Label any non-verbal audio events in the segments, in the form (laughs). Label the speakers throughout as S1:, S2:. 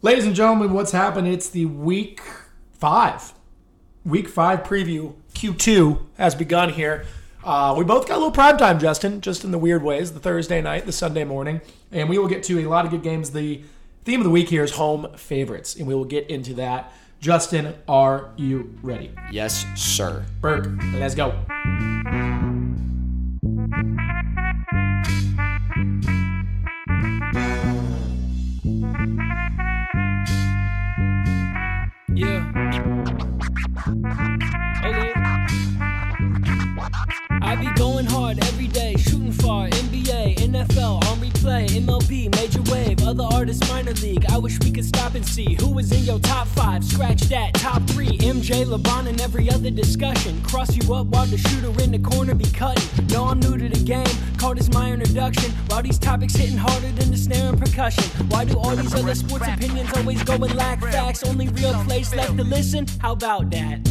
S1: Ladies and gentlemen, what's happened? It's the week five. Week five preview. Q2 has begun here. Uh, we both got a little prime time, Justin, just in the weird ways. The Thursday night, the Sunday morning. And we will get to a lot of good games. The theme of the week here is home favorites, and we will get into that. Justin, are you ready?
S2: Yes, sir.
S1: Burke, let's go.
S3: Wave, minor league. I wish we could stop and see who was in your top five. Scratch that, top three. MJ, LeBron, and every other discussion. Cross you up while the shooter in the corner be cutting. No, I'm new to the game, call this my introduction. While these topics hitting harder than the snare and percussion. Why do all these other sports opinions always go and lack facts? Only real place left to listen? How about that?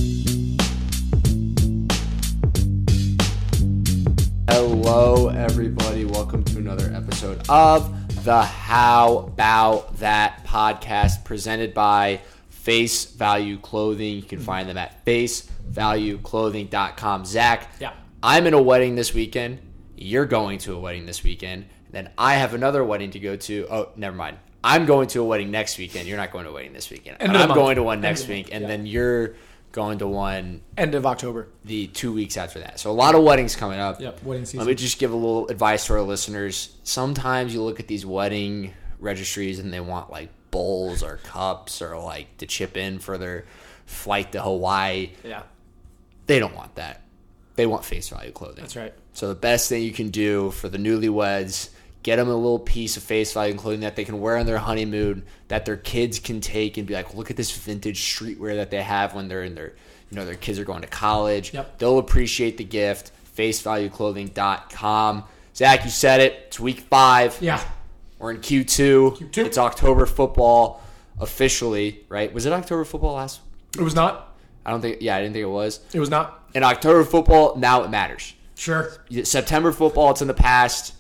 S2: Hello, everybody. Welcome to another episode of the How About That podcast presented by Face Value Clothing. You can find them at facevalueclothing.com. Zach,
S1: Yeah.
S2: I'm in a wedding this weekend. You're going to a wedding this weekend. Then I have another wedding to go to. Oh, never mind. I'm going to a wedding next weekend. You're not going to a wedding this weekend.
S1: The
S2: I'm
S1: month.
S2: going to one next week. And
S1: yeah.
S2: then you're going to one
S1: End of October.
S2: the two weeks after that. So a lot of weddings coming up.
S1: Yep, wedding season.
S2: Let me just give a little advice to our listeners. Sometimes you look at these wedding registries and they want like bowls or cups or like to chip in for their flight to Hawaii.
S1: Yeah,
S2: They don't want that. They want face value clothing.
S1: that's right.
S2: So the best thing you can do for the newlyweds, get them a little piece of face value clothing that they can wear on their honeymoon, that their kids can take and be like, look at this vintage streetwear that they have when they're in their, you know, their kids are going to college.
S1: Yep.
S2: They'll appreciate the gift. FaceValueClothing.com. Zach, you said it. It's week five.
S1: Yeah,
S2: We're in Q2.
S1: Q2.
S2: It's October football officially, right? Was it October football last?
S1: it was not.
S2: I don't think. Yeah, I didn't think it was.
S1: It was not.
S2: In October football, now it matters.
S1: Sure.
S2: September football, it's in the past.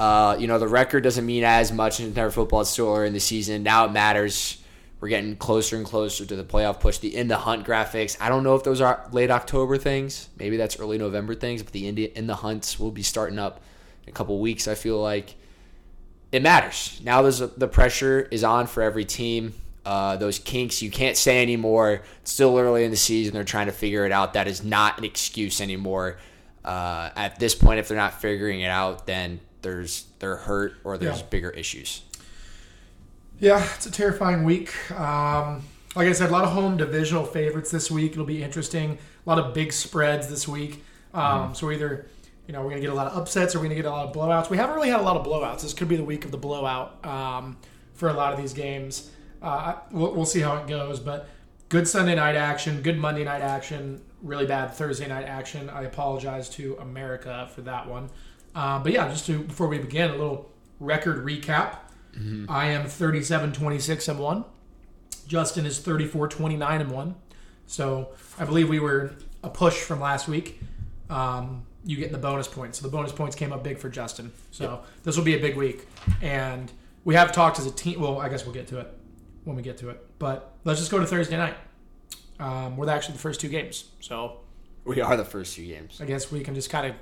S2: Uh, you know, the record doesn't mean as much in September football. Still early in the season. Now it matters. We're getting closer and closer to the playoff push. The in the hunt graphics. I don't know if those are late October things. Maybe that's early November things. But the in the, in the hunts will be starting up in a couple weeks. I feel like it matters. Now there's a, the pressure is on for every team. Uh, those kinks you can't say anymore. It's still early in the season. They're trying to figure it out. That is not an excuse anymore. Uh, at this point, if they're not figuring it out, then there's they're hurt or there's
S1: Yeah.
S2: bigger issues.
S1: Yeah, it's a terrifying week. Um, like I said, a lot of home divisional favorites this week. It'll be interesting. A lot of big spreads this week. Um, So either you know we're gonna get a lot of upsets or we're gonna get a lot of blowouts. We haven't really had a lot of blowouts. This could be the week of the blowout um, for a lot of these games. Uh, we'll, we'll see how it goes, but good Sunday night action, good Monday night action, really bad Thursday night action. I apologize to America for that one. Uh, but yeah, just to before we begin, a little record recap. I am 37 26 and 1. Justin is 34 29 and 1. So I believe we were a push from last week. Um, you getting the bonus points. So the bonus points came up big for Justin. So this will be a big week. And we have talked as a team. Well, I guess we'll get to it when we get to it. But let's just go to Thursday night. Um, we're actually the first two games. So
S2: We are the first two games.
S1: I guess we can just kind of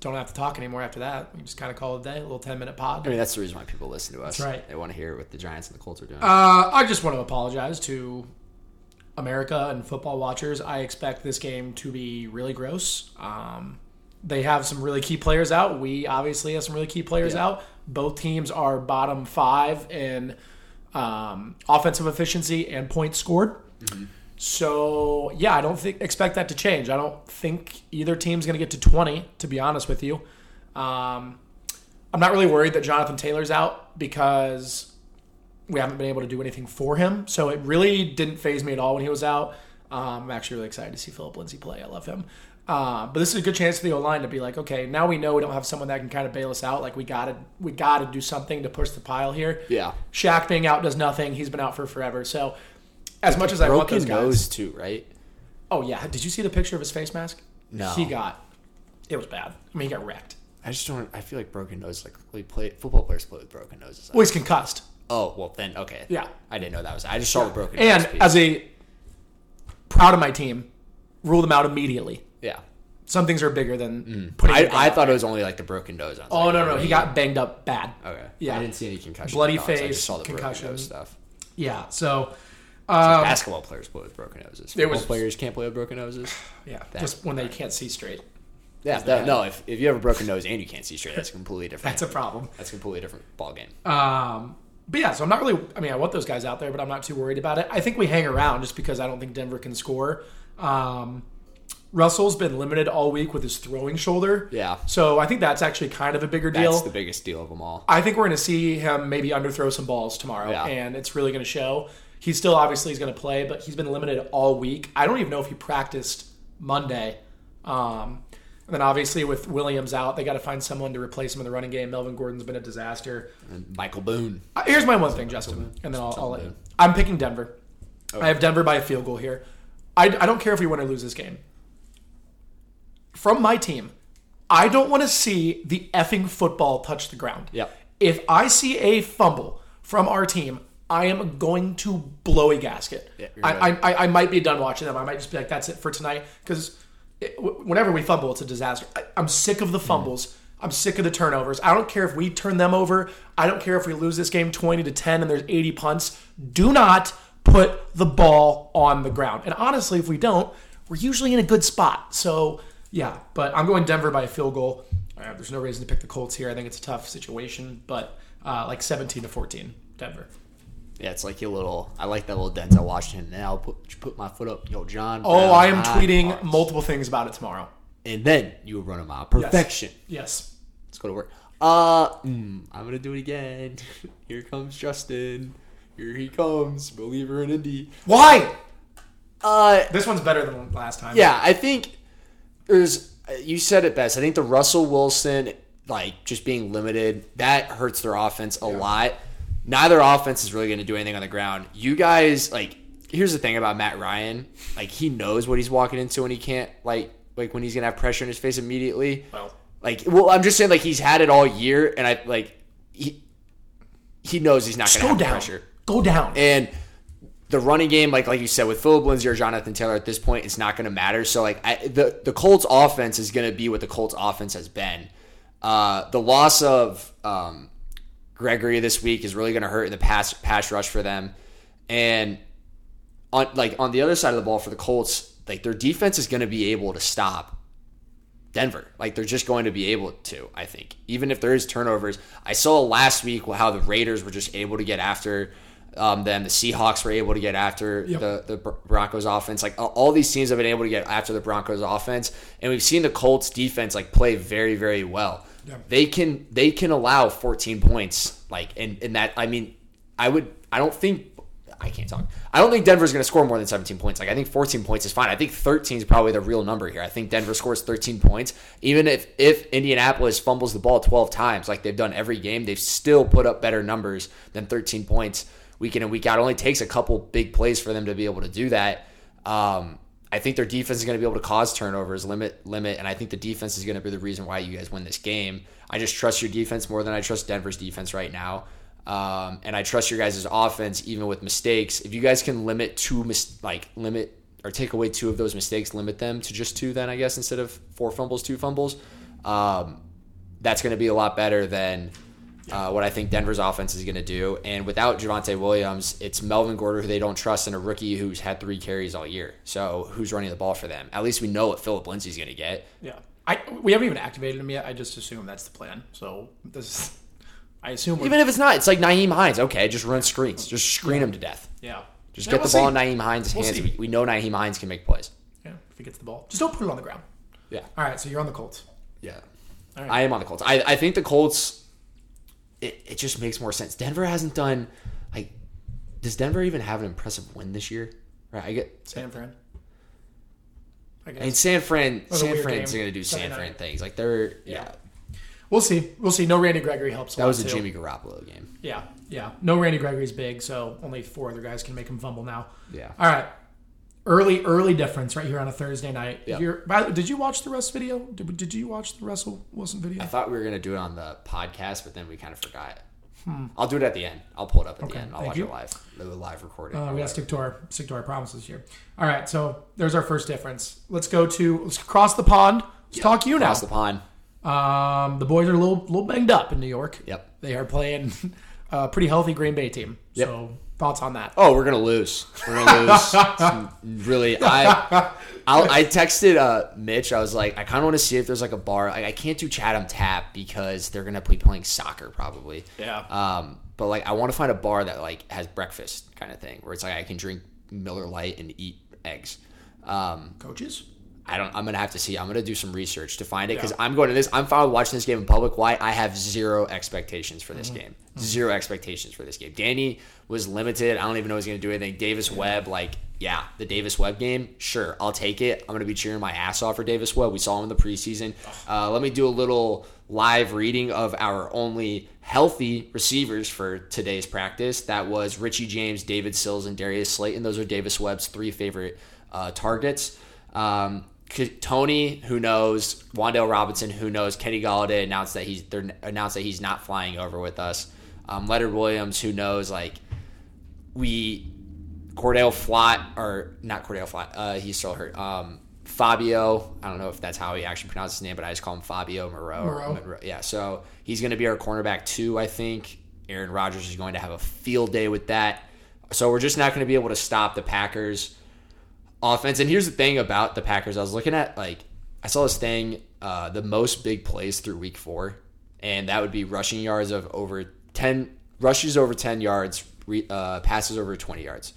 S1: don't have to talk anymore after that. We just kind of call it a day, a little 10 minute pod.
S2: I mean, that's the reason why people listen to us.
S1: That's right.
S2: They want to hear what the Giants and the Colts are doing.
S1: Uh, I just want to apologize to America and football watchers. I expect this game to be really gross. Um, they have some really key players out. We obviously have some really key players
S2: Yeah.
S1: out. Both teams are bottom five in um, offensive efficiency and points scored. So yeah, I don't think expect that to change. I don't think either team's going to get to 20. To be honest with you, um, I'm not really worried that Jonathan Taylor's out because we haven't been able to do anything for him. So it really didn't phase me at all when he was out. Um, I'm actually really excited to see Phillip Lindsay play. I love him. Uh, but this is a good chance for the O line to be like, okay, now we know we don't have someone that can kind of bail us out. Like we gotta we gotta do something to push the pile here.
S2: yeah.
S1: Shaq being out does nothing. He's been out for forever. So as much as I want those guys,
S2: nose, too, right?
S1: oh yeah, did you see the picture of his face mask?
S2: No.
S1: he got it was bad. I mean, he got wrecked.
S2: I just don't. I feel like broken nose. Like we play football players play with broken noses.
S1: Well, he's concussed.
S2: Oh well, then okay.
S1: Yeah.
S2: I didn't know that was. I just saw the broken.
S1: And
S2: nose piece.
S1: as a proud of my team, rule them out immediately.
S2: yeah,
S1: Some things are bigger than mm. putting.
S2: I, I thought it was only like the broken nose.
S1: Oh
S2: like,
S1: no no, he got banged up bad.
S2: Okay.
S1: Yeah.
S2: I didn't see any concussion.
S1: Bloody
S2: dogs. I
S1: face,
S2: just saw the
S1: concussion.
S2: broken nose stuff.
S1: Yeah. So, um,
S2: Basketball players play with broken noses.
S1: It
S2: Football
S1: was-
S2: players can't play with broken noses.
S1: yeah,
S2: That-
S1: just when they can't see straight,
S2: Yeah, that, no. If, if you have a broken nose and you can't see straight, that's completely different.
S1: that's a problem.
S2: that's a completely different ball game.
S1: Um, but yeah, so I'm not really. I mean, I want those guys out there, but I'm not too worried about it. I think we hang around just because I don't think Denver can score. Um, Russell's been limited all week with his throwing shoulder.
S2: Yeah.
S1: So I think that's actually kind of a bigger deal.
S2: That's the biggest deal of them all.
S1: I think we're going to see him maybe underthrow some balls tomorrow,
S2: Yeah.
S1: and it's really going to show. He's still obviously he's going to play, but he's been limited all week. I don't even know if he practiced Monday. Um, and then obviously with Williams out, they got to find someone to replace him in the running game. Melvin Gordon's been a disaster.
S2: And Michael Boone.
S1: Uh, Here's my one thing, Justin, and then I'll, I'll let you. I'm picking Denver. I have Denver by a field goal here. I, I don't care if we win or lose this game. From my team, I don't want to see the effing football touch the ground.
S2: Yep.
S1: If I see a fumble from our team, I am going to blow a gasket.
S2: Yeah,
S1: I,
S2: right.
S1: I, I, I might be done watching them. I might just be like, that's it for tonight. Because whenever we fumble, it's a disaster. I, I'm sick of the fumbles. I'm sick of the turnovers. I don't care if we turn them over. I don't care if we lose this game 20 to 10 and there's 80 punts. Do not put the ball on the ground. And honestly, if we don't, we're usually in a good spot. So, yeah, but I'm going Denver by a field goal. Uh, there's no reason to pick the Colts here. I think it's a tough situation, but uh, like 17 to 14, Denver.
S2: Yeah, it's like your little. I like that little Denzel Washington. Now put put my foot up, yo, John.
S1: Oh,
S2: Brown
S1: I am tweeting multiple things about it tomorrow.
S2: and then you will run a mile. Perfection.
S1: Yes.
S2: Let's go to work. Uh, mm, I'm gonna do it again. (laughs) Here comes Justin. Here he comes. Believer in Indy.
S1: Why?
S2: Uh,
S1: This one's better than last time.
S2: yeah, I think there's. You said it best. I think the Russell Wilson, like just being limited, that hurts their offense a lot. Neither offense is really going to do anything on the ground. You guys, like, here's the thing about Matt Ryan. Like, he knows what he's walking into, and he can't like like when he's gonna have pressure in his face immediately.
S1: Well,
S2: Like, well, I'm just saying, like he's had it all year, and I like he he knows he's not going to have
S1: down.
S2: pressure.
S1: Go down.
S2: And the running game, like like you said, with Phillip Lindsay or Jonathan Taylor at this point, it's not going to matter. So like I, the the Colts offense is going to be what the Colts offense has been. Uh, the loss of um, Gregory this week is really going to hurt in the pass pass rush for them. And on like on the other side of the ball for the Colts, like their defense is going to be able to stop Denver. Like they're just going to be able to, I think. Even if there is turnovers. I saw last week how the Raiders were just able to get after um, them. The Seahawks were able to get after
S1: Yep.
S2: the, the Broncos offense. Like all- all these teams have been able to get after the Broncos offense. And we've seen the Colts defense like play very, very well.
S1: Yeah.
S2: They can they can allow 14 points. Like and, and that I mean, I would I don't think I can't talk. I don't think Denver's going to score more than 17 points. Like I think 14 points is fine. I think 13 is probably the real number here. I think Denver scores 13 points. Even if if Indianapolis fumbles the ball 12 times, like they've done every game, they've still put up better numbers than 13 points week in and week out. It only takes a couple big plays for them to be able to do that. Um, I think their defense is going to be able to cause turnovers, limit, limit, and I think the defense is going to be the reason why you guys win this game. I just trust your defense more than I trust Denver's defense right now. Um, and I trust your guys' offense even with mistakes. If you guys can limit two, mis- like limit or take away two of those mistakes, limit them to just two, then I guess instead of four fumbles, two fumbles, um, that's going to be a lot better than uh, what I think Denver's offense is going to do. And without Javonte Williams, it's Melvin Gordon who they don't trust and a rookie who's had three carries all year. So who's running the ball for them? At least we know what Phillip Lindsay's going to get.
S1: Yeah. I we haven't even activated him yet. I just assume that's the plan. So this is I assume
S2: Even if it's not, it's like Nyheim Hines. Okay, just run screens. Just screen him to death.
S1: yeah.
S2: Just
S1: Yeah,
S2: get
S1: we'll
S2: the ball in
S1: see.
S2: Nyheim Hines'
S1: We'll
S2: hands. We, we know Nyheim Hines can make plays.
S1: Yeah, if he gets the ball. Just don't put it on the ground.
S2: Yeah.
S1: All right, so you're on the Colts.
S2: Yeah.
S1: All right.
S2: I am on the Colts. I, I think the Colts, it, it just makes more sense. Denver hasn't done, like, does Denver even have an impressive win this year? Right. I get,
S1: San Fran. I guess.
S2: I mean, San Fran, San Fran's going to do San Fran things. Like, they're, yeah.
S1: we'll see. We'll see. No Randy Gregory helps.
S2: That was a
S1: too.
S2: Jimmy Garoppolo game.
S1: Yeah, yeah. No Randy Gregory's big, so only four other guys can make him fumble now.
S2: Yeah.
S1: All right. Early, early difference right here on a Thursday night.
S2: Yeah.
S1: You're, by, did you watch the Russ video? Did, did you watch the Russell Wilson video?
S2: I thought we were going to do it on the podcast, but then we kind of forgot. I'll do it at the end. I'll pull it up at
S1: Okay,
S2: the end. I'll watch
S1: you.
S2: it live. The live recording.
S1: Uh, we gotta stick to our stick to our promises here. All right, so there's our first difference. Let's go to let's cross the pond. Let's talk you now.
S2: Across the pond.
S1: Um, the boys are a little little banged up in New York.
S2: Yep.
S1: They are playing (laughs) a pretty healthy Green Bay team.
S2: Yep.
S1: So thoughts on that?
S2: Oh, we're gonna lose. We're gonna lose. (laughs) Really, I, I'll, I texted uh, Mitch. I was like, I kind of want to see if there's like a bar. Like, I can't do Chatham Tap because they're gonna be playing soccer probably.
S1: Yeah.
S2: Um, but like, I want to find a bar that like has breakfast kind of thing where it's like I can drink Miller Lite and eat eggs. Um,
S1: Coaches?
S2: I don't. I'm gonna have to see. I'm gonna do some research to find it because
S1: Yeah.
S2: I'm going to this. I'm fine with watching this game in public. Why? I have zero expectations for this game. Zero expectations for this game. Danny was limited. I don't even know he's gonna do anything. Davis Webb, like, yeah, the Davis Webb game. Sure, I'll take it. I'm gonna be cheering my ass off for Davis Webb. We saw him in the preseason. Uh, let me do a little live reading of our only healthy receivers for today's practice. That was Richie James, David Sills, and Darius Slayton. Those are Davis Webb's three favorite uh, targets. Um, Toney, who knows? Wan'Dale Robinson, who knows? Kenny Golladay announced that he's they're announced that he's not flying over with us. Um, Leonard Williams, who knows? Like we, Cor'Dale Flott or not Cor'Dale Flott? Uh, he's still hurt. Um, Fabio, I don't know if that's how he actually pronounces his name, but I just call him Fabio Moreau.
S1: Moreau.
S2: Monroe. Yeah, so he's going to be our cornerback too. I think Aaron Rodgers is going to have a field day with that. So we're just not going to be able to stop the Packers offense. And here's the thing about the Packers. I was looking at like I saw this thing, uh, the most big plays through week four, and that would be rushing yards of over ten rushes over ten yards, re, uh, passes over twenty yards.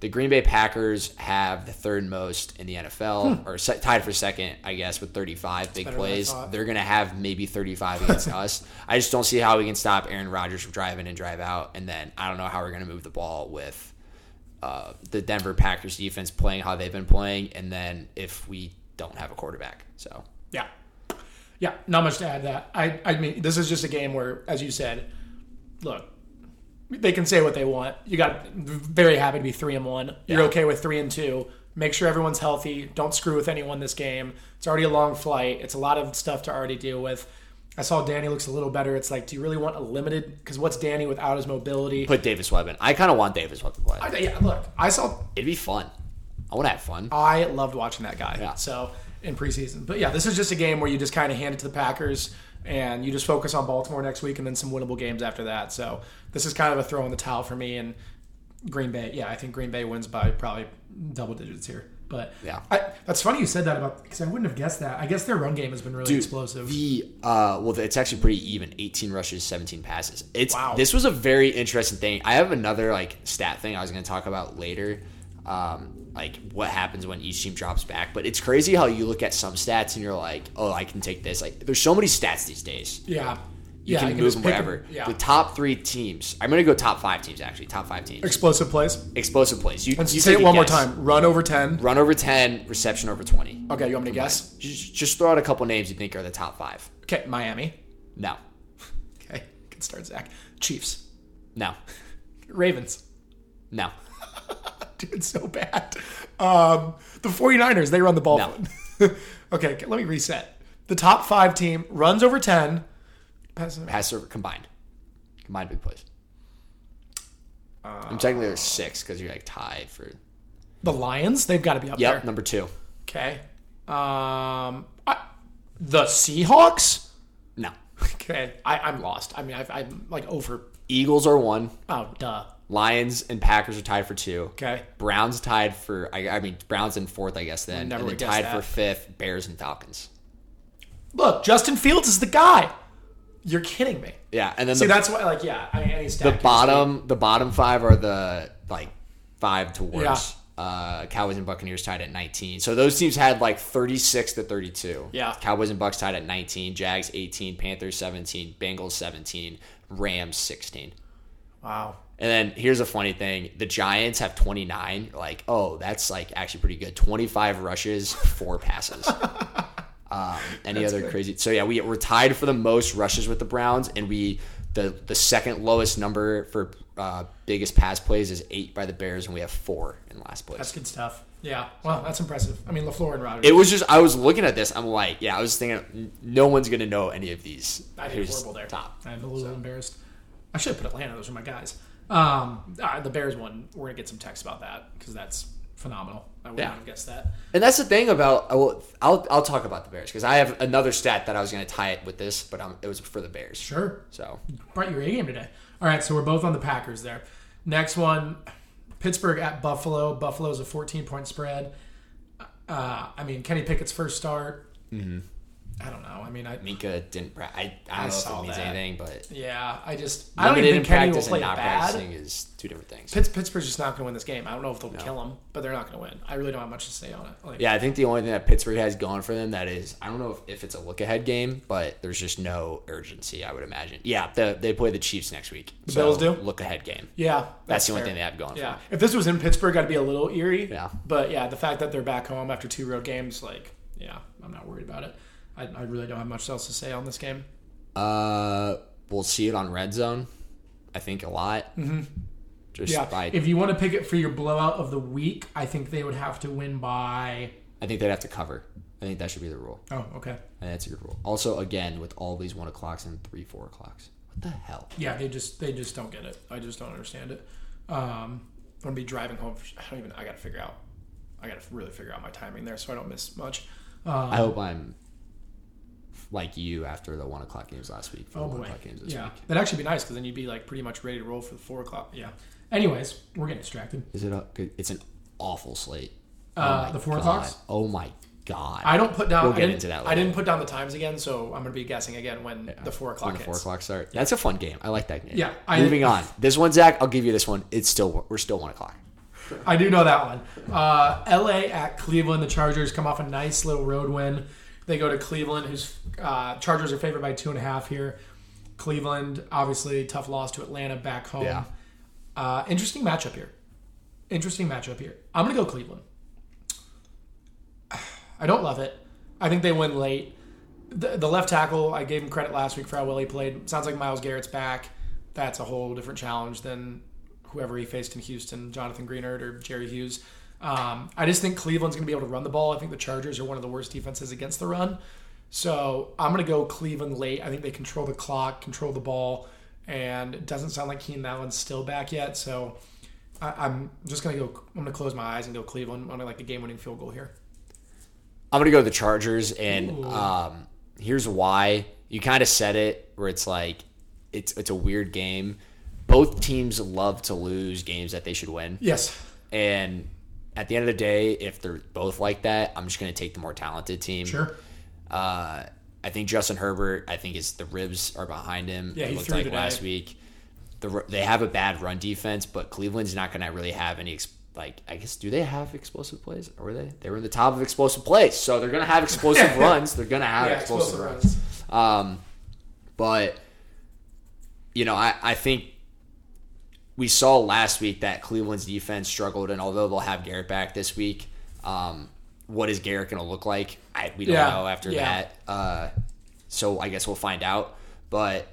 S2: The Green Bay Packers have the third most in the NFL, or se- tied for second, I guess, with 35 big
S1: better than I
S2: plays. They're going to have maybe 35 against (laughs) us. I just don't see how we can stop Aaron Rodgers from driving and drive out. And then I don't know how we're going to move the ball with uh, the Denver Packers defense playing how they've been playing, and then if we don't have a quarterback. So
S1: Yeah. Yeah, not much to add to that. I, I mean, this is just a game where, as you said, look, they can say what they want. You got very happy to be three and one. You're
S2: Yeah.
S1: okay with three and two. Make sure everyone's healthy. Don't screw with anyone this game. It's already a long flight. It's a lot of stuff to already deal with. I saw Danny looks a little better. It's like, do you really want a limited? Because what's Danny without his mobility?
S2: put Davis Webb in. I kind of want Davis Webb to play.
S1: I, yeah, look, I saw
S2: It'd be fun. I want to have fun.
S1: I loved watching that guy.
S2: Yeah.
S1: So in preseason, but yeah, this is just a game where you just kind of hand it to the Packers and you just focus on Baltimore next week and then some winnable games after that. So this is kind of a throw in the towel for me and Green Bay. Yeah, I think Green Bay wins by probably double digits here. But
S2: Yeah.
S1: I, that's funny you said that about because I wouldn't have guessed that. I guess their run game has been really explosive.
S2: The uh, well, it's actually pretty even. 18 rushes, 17 passes. It's
S1: Wow.
S2: this was a very interesting thing. I have another like stat thing I was going to talk about later. Um, like what happens when each team drops back, but it's crazy how you look at some stats and you're like, oh, I can take this. Like, there's so many stats these days.
S1: yeah,
S2: You
S1: yeah,
S2: can
S1: I
S2: move them wherever.
S1: Yeah,
S2: The top three teams. I'm going to go top five teams actually. Top five teams.
S1: explosive plays.
S2: Explosive plays. You,
S1: And
S2: you
S1: say it one more time. Run over ten.
S2: Run over 10, reception over 20.
S1: Okay, you want me to guess?
S2: Just, just throw out a couple names you think are the top five.
S1: Okay, Miami.
S2: No. (laughs)
S1: Okay, good start, Zach. Chiefs.
S2: No.
S1: Ravens.
S2: No. (laughs)
S1: Dude, so bad. Um, the 49ers, they run the ball.
S2: No. (laughs)
S1: okay, let me reset. The top five team runs over 10. Pass-
S2: Pass over combined. Combined big plays.
S1: Uh,
S2: I'm technically there's six because you're like tied for.
S1: The Lions, they've got to be up
S2: Yep,
S1: there.
S2: number two.
S1: Okay. Um, I, the Seahawks?
S2: No.
S1: Okay, I, I'm lost. I mean, I've, I'm like over.
S2: Eagles are one.
S1: Oh, duh.
S2: Lions and Packers are tied for two.
S1: Okay.
S2: Browns tied for. I, I mean, Browns in fourth, I guess. Then
S1: Never
S2: and tied
S1: that.
S2: for fifth. Bears and Falcons.
S1: Look, Justin Fields is the guy. You're kidding me.
S2: Yeah, and then
S1: See,
S2: the,
S1: that's why, like, yeah, I mean, any stat
S2: the bottom the bottom five are the like five to worse. Uh, Cowboys and Buccaneers tied at 19. So those teams had like 36 to 32.
S1: Yeah.
S2: Cowboys and Bucks tied at 19. Jags 18. Panthers 17. Bengals 17. Rams 16.
S1: Wow.
S2: And then here's a funny thing: the Giants have 29. Like, oh, that's like actually pretty good. 25 rushes, four passes. (laughs) um, any other crazy? So yeah, we we're tied for the most rushes with the Browns, and we the the second lowest number for uh, biggest pass plays is eight by the Bears, and we have four in last place.
S1: That's good stuff. Yeah. Well, that's impressive. I mean, LaFleur and Rodgers.
S2: It was just I was looking at this. I'm like, yeah, I was thinking, no one's gonna know any of these.
S1: I did
S2: Who's
S1: horrible there.
S2: Top.
S1: I'm a little embarrassed. I should have put Atlanta. Those are my guys. Um, uh, the Bears one, we're gonna get some text about that because that's phenomenal. I would
S2: Yeah.
S1: not have guessed that.
S2: And that's the thing about I will, I'll I'll talk about the Bears because I have another stat that I was going to tie it with this, but um, it was for the Bears.
S1: Sure,
S2: So
S1: brought your A game today. All right, so we're both on the Packers there. Next one, Pittsburgh at Buffalo. Buffalo's a 14 point spread. Uh, I mean, Kenny Pickett's first start.
S2: Mm-hmm.
S1: I don't know. I mean, I
S2: Mika didn't. pra- I I
S1: I
S2: don't know
S1: saw
S2: if it means
S1: that.
S2: anything, but
S1: yeah, I just I don't even
S2: in
S1: think Kenny will play
S2: and not
S1: bad.
S2: practicing is two different things.
S1: Pitts, Pittsburgh's just not going to win this game. I don't know if they'll kill him, but they're not going to win. I really don't have much to say on it. Like,
S2: Yeah, I think the only thing that Pittsburgh has going for them that is I don't know if, if it's a look ahead game, but there's just no urgency. I would imagine. Yeah, the, they play the Chiefs next week. The
S1: Bills do?
S2: look ahead game.
S1: yeah,
S2: That's, the only
S1: fair.
S2: thing they have going.
S1: Yeah,
S2: for
S1: if this was in Pittsburgh, I'd be a little eerie.
S2: Yeah.
S1: but yeah, the fact that they're back home after two road games, like, yeah, I'm not worried about it. I, I really don't have much else to say on this game.
S2: Uh, we'll see it on Red Zone. I think a lot. Mm-hmm. Just
S1: Yeah,
S2: by
S1: if you want to pick it for your blowout of the week, I think they would have to win by.
S2: I think they'd have to cover. I think that should be the rule.
S1: Oh, okay.
S2: And that's a good rule. Also, again, with all these one o'clocks and three four o'clocks, what the hell?
S1: Yeah, they just they just don't get it. I just don't understand it. Um, I'm gonna be driving home. I don't even. I gotta figure out. I gotta really figure out my timing there so I don't miss much.
S2: I hope I'm like you after the one o'clock games last week. For
S1: Oh
S2: the one
S1: boy,
S2: o'clock games this
S1: yeah,
S2: week.
S1: that'd actually be nice because then you'd be like pretty much ready to roll for the four o'clock. Yeah. Anyways, we're getting distracted.
S2: Is it a? It's an awful slate.
S1: Uh,
S2: my
S1: the four
S2: God.
S1: o'clocks.
S2: Oh my god!
S1: I don't put down.
S2: We'll
S1: I
S2: get
S1: didn't,
S2: into that
S1: I didn't put down the times again, so I'm gonna be guessing again when the four
S2: When
S1: o'clock
S2: the
S1: hits.
S2: four o'clock start. That's a fun game. I like that game.
S1: Yeah, I-
S2: Moving on. This one, Zach. I'll give you this one. It's still we're still one o'clock.
S1: I do know that one. Uh, L.A. at Cleveland. The Chargers come off a nice little road win. They go to Cleveland, whose uh, Chargers are favored by two and a half here. Cleveland, obviously, tough loss to Atlanta back home.
S2: Yeah.
S1: Uh, interesting matchup here. Interesting matchup here. I'm going to go Cleveland. (sighs) I don't love it. I think they win late. The, the left tackle, I gave him credit last week for how well he played. Sounds like Myles Garrett's back. That's a whole different challenge than whoever he faced in Houston, Jonathan Greenard or Jerry Hughes. Um, I just think Cleveland's going to be able to run the ball. I think the Chargers are one of the worst defenses against the run. So I'm going to go Cleveland late. I think they control the clock, control the ball, and it doesn't sound like Keenan Allen's still back yet. So I, I'm just going to go. I'm going to close my eyes and go Cleveland. I'm going to like a game-winning field goal here.
S2: I'm gonna go to the Chargers, and um, here's why. You kind of said it, where it's like it's it's a weird game. Both teams love to lose games that they should win,
S1: Yes.
S2: and at the end of the day, if they're both like that, I'm just gonna take the more talented team.
S1: Sure.
S2: Uh, I think Justin Herbert. I think is the ribs are behind him.
S1: Yeah,
S2: it
S1: he
S2: looked like
S1: today.
S2: last week. The, they have a bad run defense, but Cleveland's not going to really have any. Like, I guess, do they have explosive plays? Or were they? They were in the top of explosive plays, so they're going to have explosive (laughs) runs. They're going to have
S1: Yeah,
S2: explosive,
S1: explosive
S2: runs. Um, but you know, I, I think we saw last week that Cleveland's defense struggled, and although they'll have Garrett back this week, um, what is Garrett going to look like? I, we don't
S1: Yeah,
S2: know after
S1: yeah.
S2: that. Uh, so I guess we'll find out. But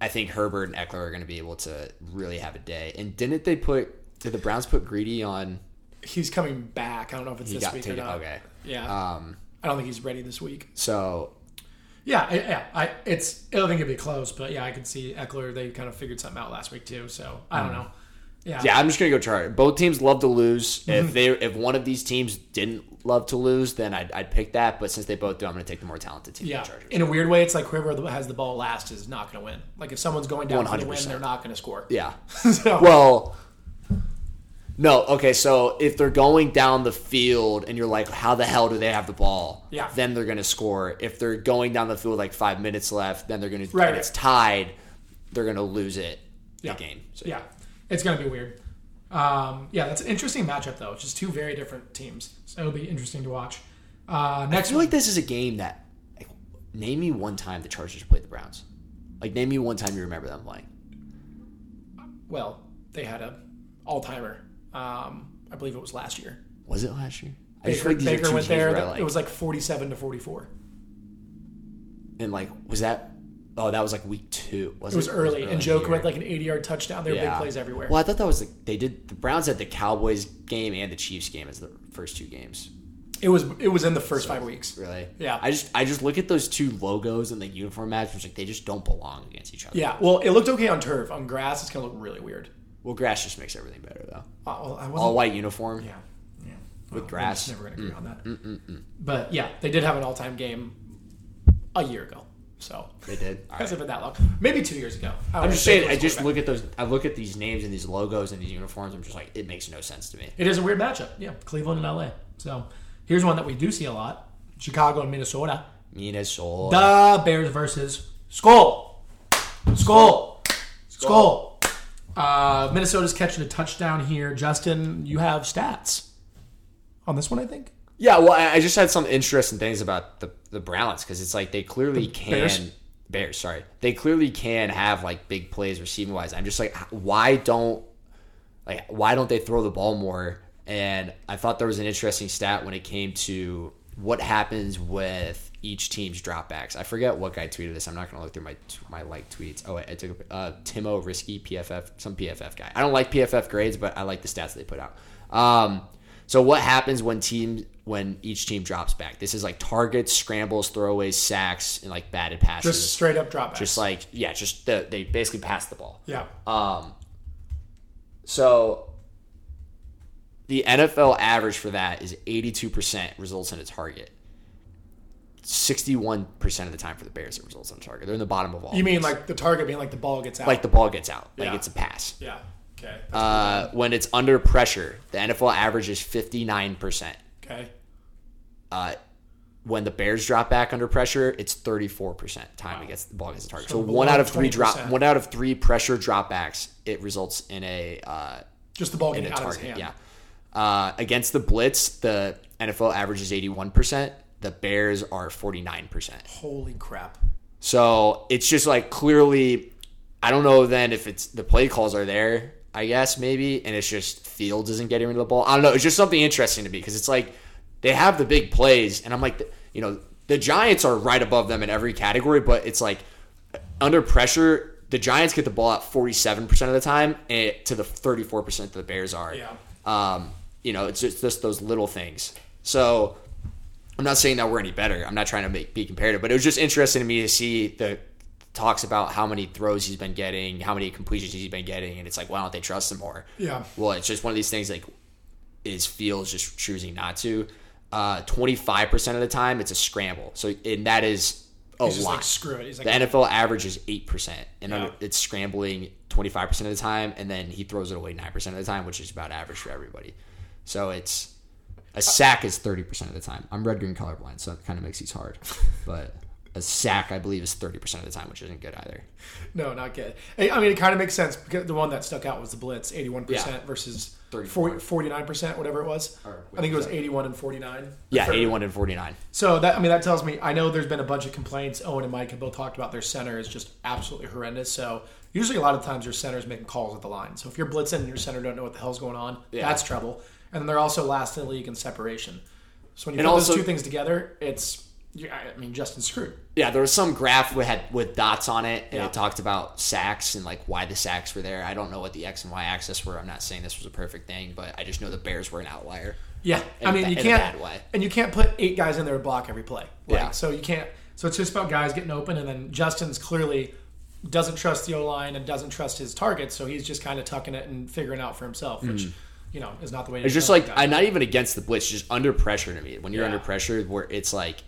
S2: I think Herbert and Ekeler are going to be able to really have a day. And didn't they put? Did the Browns put Greedy on?
S1: He's coming back. I don't know if it's this week
S2: taken.
S1: or not.
S2: Okay.
S1: Yeah.
S2: Um.
S1: I don't think he's ready this week.
S2: So
S1: Yeah, I, yeah. I it's I don't think it'd be close, but yeah, I could see Ekeler. They kind of figured something out last week too. So I don't know. Yeah.
S2: Mm. yeah, I'm just gonna go Chargers. Both teams love to lose.
S1: Mm-hmm.
S2: If they if one of these teams didn't love to lose, then I'd, I'd pick that. But since they both do, I'm gonna take the more talented team.
S1: Yeah.
S2: Chargers.
S1: In a weird way, it's like whoever has the ball last is not going to win. Like if someone's going down for the win, they're not going to score.
S2: Yeah. (laughs)
S1: so,
S2: Well, no. Okay, so if they're going down the field and you're like, how the hell do they have the ball?
S1: Yeah.
S2: Then they're gonna score. If they're going down the field like five minutes left, then they're gonna.
S1: Right,
S2: it's tied. They're gonna lose it.
S1: Yeah.
S2: The game. So,
S1: yeah, it's going to be weird. Um, yeah, that's an interesting matchup though. It's just two very different teams, so it'll be interesting to watch. Uh,
S2: I
S1: next
S2: feel
S1: one,
S2: like this is a game that. Like, name me one time the Chargers played the Browns. Like, name me one time you remember them playing.
S1: well, they had a all timer. Um, I believe it was last year.
S2: Was it last year? I just
S1: Baker,
S2: feel like
S1: Baker went there.
S2: I,
S1: it was like forty-seven to forty-four.
S2: and like was that? Oh, that was like week two. Was
S1: It was early, and
S2: year.
S1: had like an eighty-yard touchdown. There were big plays everywhere.
S2: Well, I thought that was the, they did the Browns had the Cowboys game and the Chiefs game as the first two games.
S1: It was it was in the first five weeks.
S2: Really?
S1: Yeah.
S2: I just I just look at those two logos and the uniform match, which like they just don't belong against each other.
S1: Yeah. Well, it looked okay on turf. On grass, it's gonna look really weird.
S2: Well, grass just makes everything better though.
S1: Uh, well, I.
S2: All white uniform.
S1: Yeah. Yeah.
S2: With grass.
S1: never gonna agree mm. on that. Mm, mm, but yeah, they did have an all-time game a year ago. So
S2: They did. (laughs)
S1: Hasn't
S2: right.
S1: been that long. Maybe two years ago. I
S2: I'm just saying. I just look at those. I look at these names and these logos and these uniforms. I'm just like, it makes no sense to me.
S1: It is a weird matchup. Yeah, Cleveland and LA. So here's one that we do see a lot: Chicago and Minnesota.
S2: Minnesota.
S1: The Bears versus Skol. Skol. Skol. Uh, Minnesota's catching a touchdown here. Justin, you have stats on this one, I think.
S2: Yeah, well, I just had some interesting things about the the Browns because it's like they clearly can
S1: Bears?
S2: Bears, sorry, they clearly can have like big plays receiving wise. I'm just like, why don't like why don't they throw the ball more? And I thought there was an interesting stat when it came to what happens with each team's dropbacks. I forget what guy tweeted this. I'm not going to look through my my like tweets. Oh, wait, I took a, uh, Timo Riske PFF, some PFF guy. I don't like PFF grades, but I like the stats they put out. Um, so what happens when team when each team drops back? This is like targets, scrambles, throwaways, sacks, and like batted passes.
S1: Just straight up dropbacks.
S2: Just like yeah, just the, they basically pass the ball.
S1: yeah.
S2: Um, so the NFL average for that is 82% results in a target. 61% of the time for the Bears, it results on target. They're in the bottom of all.
S1: You mean like the target being like the ball gets out?
S2: like the ball gets out, like
S1: Yeah.
S2: it's a pass.
S1: yeah. Okay.
S2: Uh, when it's under pressure, the NFL average is 59%.
S1: okay.
S2: Uh, when the Bears drop back under pressure, it's 34% time it gets the ball gets the target.
S1: So
S2: So, one out of three
S1: 20%.
S2: drop, one out of three pressure dropbacks, it results in a uh,
S1: Just the ball
S2: in
S1: getting
S2: a
S1: out of his
S2: target.
S1: hand.
S2: Yeah. Uh, against the blitz, the NFL average is 81%. The Bears are 49%.
S1: Holy crap.
S2: So it's just like clearly, I don't know then if it's the play calls are there, I guess maybe, and it's just Fields isn't getting rid of the ball. I don't know. It's just something interesting to me because it's like they have the big plays, and I'm like, you know, the Giants are right above them in every category, but it's like under pressure, the Giants get the ball out 47% of the time and to the 34% that the Bears are.
S1: Yeah.
S2: Um, you know, it's just, just those little things. So I'm not saying that we're any better. I'm not trying to make be comparative, but it was just interesting to me to see the talks about how many throws he's been getting, how many completions he's been getting, and it's like, why don't they trust him more?
S1: Yeah.
S2: Well, it's just one of these things like is Fields just choosing not to. Uh, 25% of the time, it's a scramble. So, and that is a
S1: He's
S2: lot.
S1: like screw it. He's like
S2: The NFL average is eight percent, and
S1: Yeah.
S2: it's scrambling twenty five percent of the time, and then he throws it away nine percent of the time, which is about average for everybody. So it's a sack is thirty percent of the time. I'm red green colorblind, so it kind of makes these hard. (laughs) But a sack, I believe, is thirty percent of the time, which isn't good either.
S1: No, not good. I mean, it kind of makes sense because the one that stuck out was the blitz, eighty-one percent
S2: Yeah.
S1: versus
S2: 34.
S1: forty-nine percent, whatever it was. I think it was eighty-one and forty-nine.
S2: Yeah,
S1: For-
S2: eighty one and forty nine.
S1: So that I mean, that tells me I know there's been a bunch of complaints. Owen and Mike have both talked about their center is just absolutely horrendous. So usually, a lot of times your center is making calls at the line. So if you're blitzing and your center don't know what the hell's going on,
S2: Yeah.
S1: that's trouble. And then they're also last in the league in separation. So when you
S2: And
S1: put
S2: also-
S1: those two things together, it's I mean, Justin's screwed.
S2: Yeah, there was some graph we had with dots on it, and
S1: Yeah.
S2: it talked about sacks and like why the sacks were there. I don't know what the x and y axis were. I'm not saying this was a perfect thing, but I just know the Bears were an outlier.
S1: Yeah,
S2: In
S1: I mean, you can't,
S2: bad way.
S1: and you can't put eight guys in there to block every play. Like,
S2: Yeah.
S1: So you can't. So it's just about guys getting open, and then Justin's clearly doesn't trust the O line and doesn't trust his targets, so he's just kind of tucking it and figuring out for himself, which mm. You know is not the way.
S2: It's just like. I'm not even against the blitz, just under pressure to me. When you're
S1: Yeah.
S2: under pressure, where it's like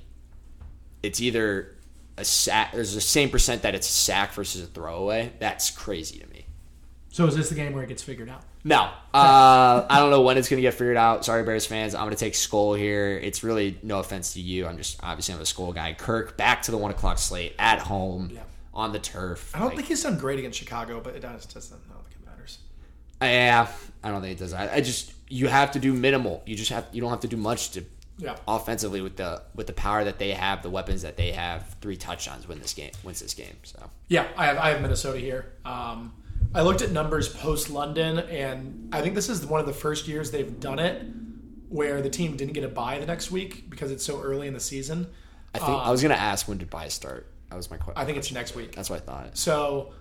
S2: it's either a sack. There's the same percent that it's a sack versus a throwaway. That's crazy to me.
S1: So is this the game where it gets figured out?
S2: No, (laughs) uh, I don't know when it's gonna get figured out. Sorry, Bears fans. I'm gonna take Skol here. It's really no offense to you. I'm just obviously I'm a Skol guy. Kirk back to the one o'clock slate at home
S1: Yeah.
S2: on the turf.
S1: I don't
S2: Like,
S1: think he's done great against Chicago, but it does doesn't. I don't think it matters.
S2: Yeah, I don't think it does. I, I just you have to do minimal. You just have you don't have to do much to
S1: Yeah.
S2: offensively with the with the power that they have, the weapons that they have. Three touchdowns win this game wins this game. So
S1: Yeah, I have I have Minnesota here. Um, I looked at numbers post London, and I think this is one of the first years they've done it where the team didn't get a bye the next week because it's so early in the season.
S2: I think I was gonna ask when did buys start. That was my question.
S1: I think it's next week.
S2: That's what I thought.
S1: So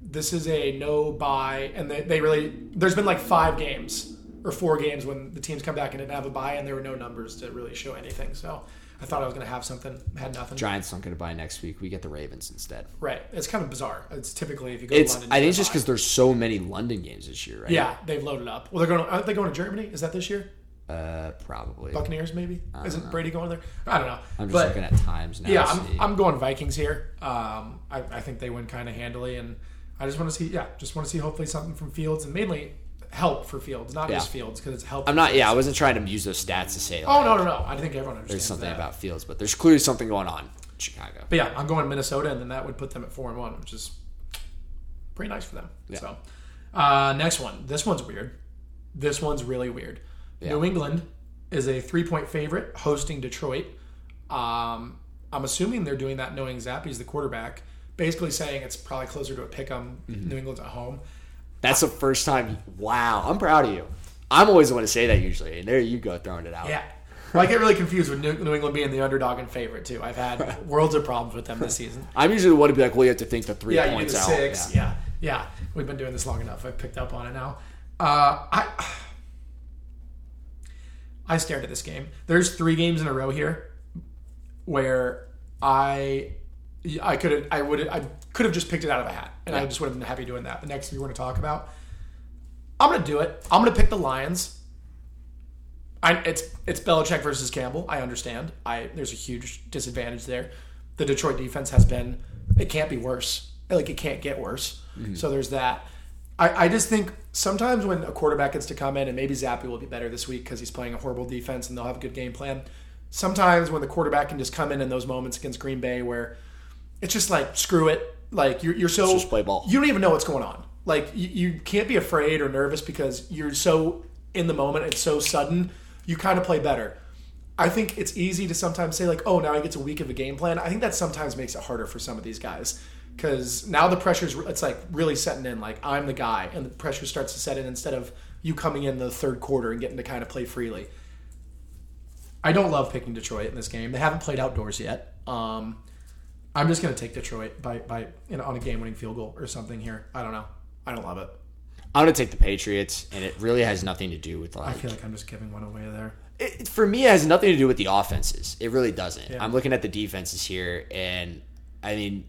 S1: this is a no buy, and they, they really there's been like five games or four games when the teams come back and didn't have a bye, and there were no numbers to really show anything. So I thought I was going to have something, had nothing.
S2: Giants don't going to buy next week. We get the Ravens instead.
S1: Right. It's kind of bizarre. It's typically if you go
S2: It's
S1: to London.
S2: I think it's just because there's so many London games this year, right?
S1: yeah, they've loaded up. Well, they're going. Aren't they going to Germany? Is that this year?
S2: Uh, probably.
S1: Buccaneers, maybe. Isn't Brady going there? I don't know.
S2: I'm just
S1: but,
S2: looking at times now.
S1: Yeah, I'm. I'm going Vikings here. Um, I, I think they win kind of handily, and I just want to see. Yeah, just want to see hopefully something from Fields and mainly help for Fields, not
S2: Yeah.
S1: just Fields because it's help.
S2: I'm not. Yeah, I wasn't trying to use those stats to say. Like,
S1: Oh no, no, no! I think everyone understands
S2: There's something
S1: that.
S2: about Fields, but there's clearly something going on in Chicago.
S1: But yeah, I'm going to Minnesota, and then that would put them at four and one, which is pretty nice for them.
S2: Yeah.
S1: So, uh, next one. This one's weird. This one's really weird.
S2: Yeah.
S1: New England is a three point favorite hosting Detroit. Um, I'm assuming they're doing that knowing Zappe's the quarterback, basically saying it's probably closer to a pick 'em.
S2: Mm-hmm.
S1: New England's at home.
S2: That's the first time. Wow, I'm proud of you. I'm always the one to say that usually, and there you go throwing it out.
S1: Yeah. Well, I get really confused with New, New England being the underdog and favorite too. I've had (laughs) worlds of problems with them this season.
S2: I'm usually the one to be like, well, you have to think the three
S1: yeah, you do
S2: points
S1: the
S2: out.
S1: six.
S2: Yeah.
S1: Yeah. yeah, We've been doing this long enough. I've picked up on it now. Uh, I (sighs) I stared at this game. There's three games in a row here where I I could have I would I could have just picked it out of a hat, and I just would have been happy doing that. The next three we're going to talk about, I'm going to do it. I'm going to pick the Lions. I, it's it's Belichick versus Campbell. I understand. I there's a huge disadvantage there. The Detroit defense has been. It can't be worse. Like it can't get worse. Mm-hmm. So there's that. I, I just think sometimes when a quarterback gets to come in, and maybe Zappe will be better this week because he's playing a horrible defense and they'll have a good game plan. Sometimes when the quarterback can just come in in those moments against Green Bay where it's just like screw it, like you're you're so
S2: Just play ball.
S1: you don't even know what's going on. Like you, you can't be afraid or nervous because you're so in the moment. It's so sudden. You kind of play better. I think it's easy to sometimes say like, "Oh, now I get a week of a game plan." I think that sometimes makes it harder for some of these guys because now the pressure's it's like really setting in. Like I'm the guy, and the pressure starts to set in instead of you coming in the third quarter and getting to kind of play freely. I don't love picking Detroit in this game. They haven't played outdoors yet. Um, I'm just going to take Detroit by by you know, on a game-winning field goal or something here. I don't know. I don't love it.
S2: I'm gonna take the Patriots, and it really has nothing to do with
S1: the
S2: offense.
S1: I feel like I'm just giving one away there.
S2: it, for me, it has nothing to do with the offenses. It really doesn't.
S1: Yeah.
S2: I'm looking at the defenses here, and I mean,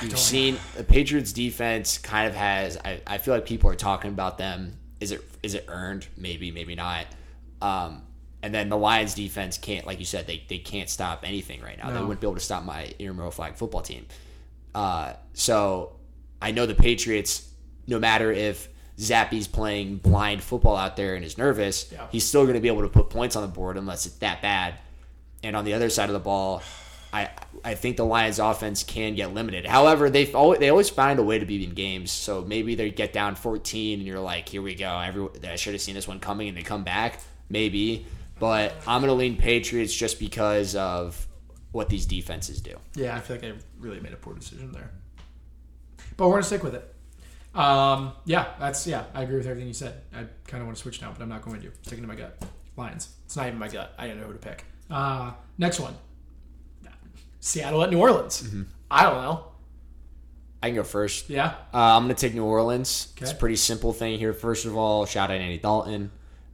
S2: you've
S1: don't-
S2: seen the Patriots defense kind of has. I, I feel like people are talking about them. Is it is it earned? Maybe, maybe not. Um, and then the Lions defense can't, like you said, they, they can't stop anything right now. They wouldn't be able to stop my intramural flag football team. Uh, so I know the Patriots, no matter if Zappe's playing blind football out there and is nervous,
S1: Yeah.
S2: he's still going to be able to put points on the board unless it's that bad. And on the other side of the ball, I I think the Lions' offense can get limited. However, they always they always find a way to be in games. So maybe they get down 14, and you're like, here we go. Every I should have seen this one coming, and they come back. Maybe, but I'm going to lean Patriots just because of what these defenses do.
S1: Yeah, I feel like I really made a poor decision there. But we're gonna stick with it. Um, yeah, that's yeah. I agree with everything you said. I kind of want to switch now, but I'm not going to. Sticking to my gut. Lions. It's not even my gut. I don't know who to pick. Uh, next one. Seattle at New Orleans. I don't know.
S2: I can go first.
S1: Yeah.
S2: Uh, I'm going to take New Orleans. It's a pretty simple thing here. First of all, shout out to Andy Dalton.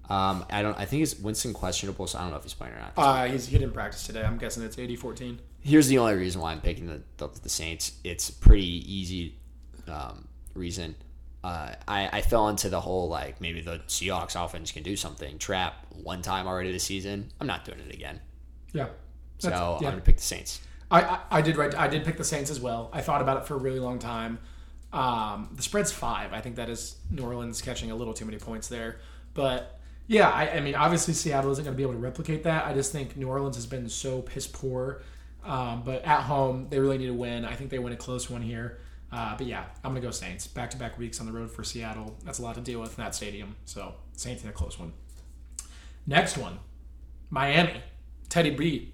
S2: Um, I don't. I think it's Winston questionable, so I don't know if he's playing or not.
S1: Uh, he's, he didn't practice today. I'm guessing it's 80-14.
S2: Here's the only reason why I'm picking the, the, the Saints. It's a pretty easy um, reason. Uh, I, I fell into the whole like maybe the Seahawks offense can do something trap one time already this season. I'm not doing it again.
S1: Yeah.
S2: So
S1: That's-
S2: I'm going to pick the Saints.
S1: I, I, I did right. I did pick the Saints as well. I thought about it for a really long time. Um, the spread's five. I think that is New Orleans catching a little too many points there. But yeah, I, I mean, obviously Seattle isn't going to be able to replicate that. I just think New Orleans has been so piss poor. Um, but at home, they really need to win. I think they win a close one here. Uh, but yeah, I'm going to go Saints. Back to back weeks on the road for Seattle. That's a lot to deal with in that stadium. So Saints in a close one. Next one, Miami. Teddy B.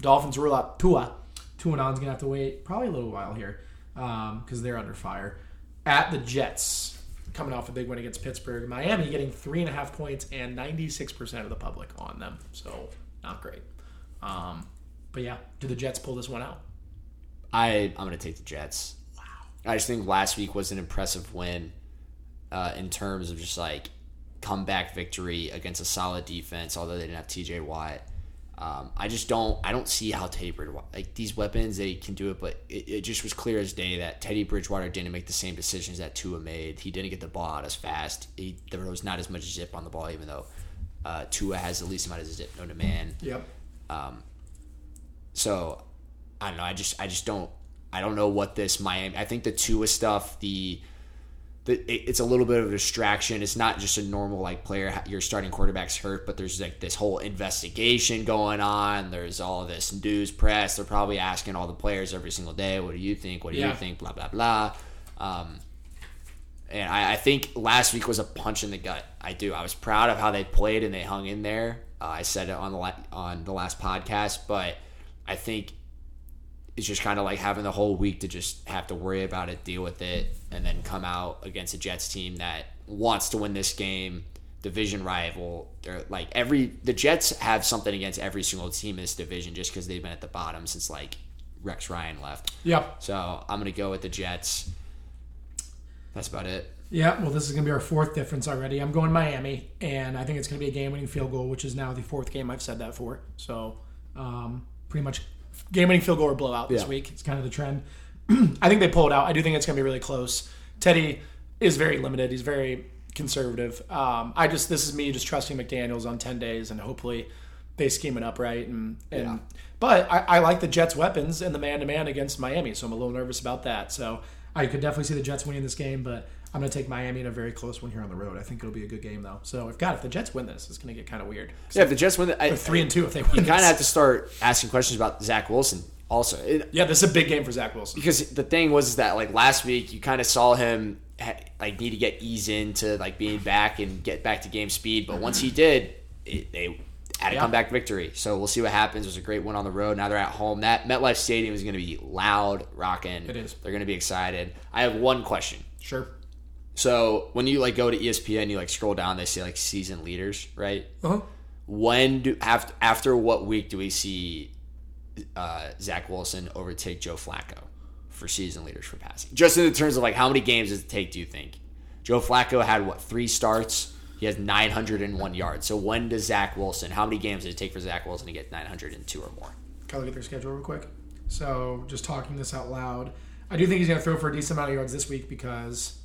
S1: Dolphins rule out Tua. Tua Non's gonna have to wait probably a little while here because they're under fire. At the Jets, coming off a big win against Pittsburgh. Miami getting three and a half points and 96% of the public on them. So not great. Um, but yeah, do the Jets pull this one out?
S2: I I'm going to take the Jets. Wow. I just think last week was an impressive win uh, in terms of just like comeback victory against a solid defense, although they didn't have TJ Watt. Um, I just don't I don't see how Teddy Bridgewater like these weapons they can do it, but it, it just was clear as day that Teddy Bridgewater didn't make the same decisions that Tua made. He didn't get the ball out as fast. He, there was not as much zip on the ball, even though uh, Tua has the least amount of zip known to man.
S1: Yep.
S2: So I don't know. I just I just don't I don't know what this Miami. I think the Tua stuff the. It's a little bit of a distraction. It's not just a normal like player. Your starting quarterback's hurt, but there's like this whole investigation going on. There's all this news press. They're probably asking all the players every single day, "What do you think? What do
S1: Yeah.
S2: you think?" Blah blah blah. Um, and I, I think last week was a punch in the gut. I do. I was proud of how they played and they hung in there. Uh, I said it on the la- on the last podcast, but I think it's just kind of like having the whole week to just have to worry about it, deal with it, and then come out against a Jets team that wants to win this game, division rival. They're like every the Jets have something against every single team in this division just because they've been at the bottom since like Rex Ryan left.
S1: Yep.
S2: So I'm gonna go with the Jets. That's about it.
S1: Yeah, well, this is going to be our fourth difference already. I'm going Miami, and I think it's going to be a game-winning field goal, which is now the fourth game I've said that for. So, um, pretty much game-winning field goal or blowout this
S2: Yeah.
S1: week. It's kind of the trend. (clears throat) I think they pull it out. I do think it's going to be really close. Teddy is very limited. He's very conservative. Um, I just this is me just trusting McDaniel's on ten days, and hopefully they scheme it up right. And, and
S2: Yeah.
S1: but I, I like the Jets' weapons and the man-to-man against Miami, so I'm a little nervous about that. So I could definitely see the Jets winning this game, but I'm going to take Miami in a very close one here on the road. I think it'll be a good game though. So if God, if the Jets win this, it's going to get kind of weird.
S2: Yeah, if the Jets win, the, I,
S1: three and two if they win.
S2: you kind of have to start asking questions about Zach Wilson also. It,
S1: Yeah, this is a big game for Zach Wilson.
S2: because the thing was that like last week you kind of saw him ha- like need to get ease into like being back and get back to game speed but once he mm-hmm. did it, they had a
S1: Yeah.
S2: comeback victory so we'll see what happens it was a great one on the road now they're at home that MetLife Stadium is going to be loud rocking
S1: It is.
S2: they're going to be excited I have one question
S1: Sure.
S2: So when you like go to ESPN you like scroll down they say like season leaders right
S1: Uh-huh.
S2: when do after after what week do we see uh, Zach Wilson overtake Joe Flacco for season leaders for passing? Just in terms of like how many games does it take? Do you think Joe Flacco had what three starts? He has 901 yards. So when does Zach Wilson? How many games does it take for Zach Wilson to get 902 or more?
S1: Can I look at their schedule real quick? So, just talking this out loud, I do think he's going to throw for a decent amount of yards this week because.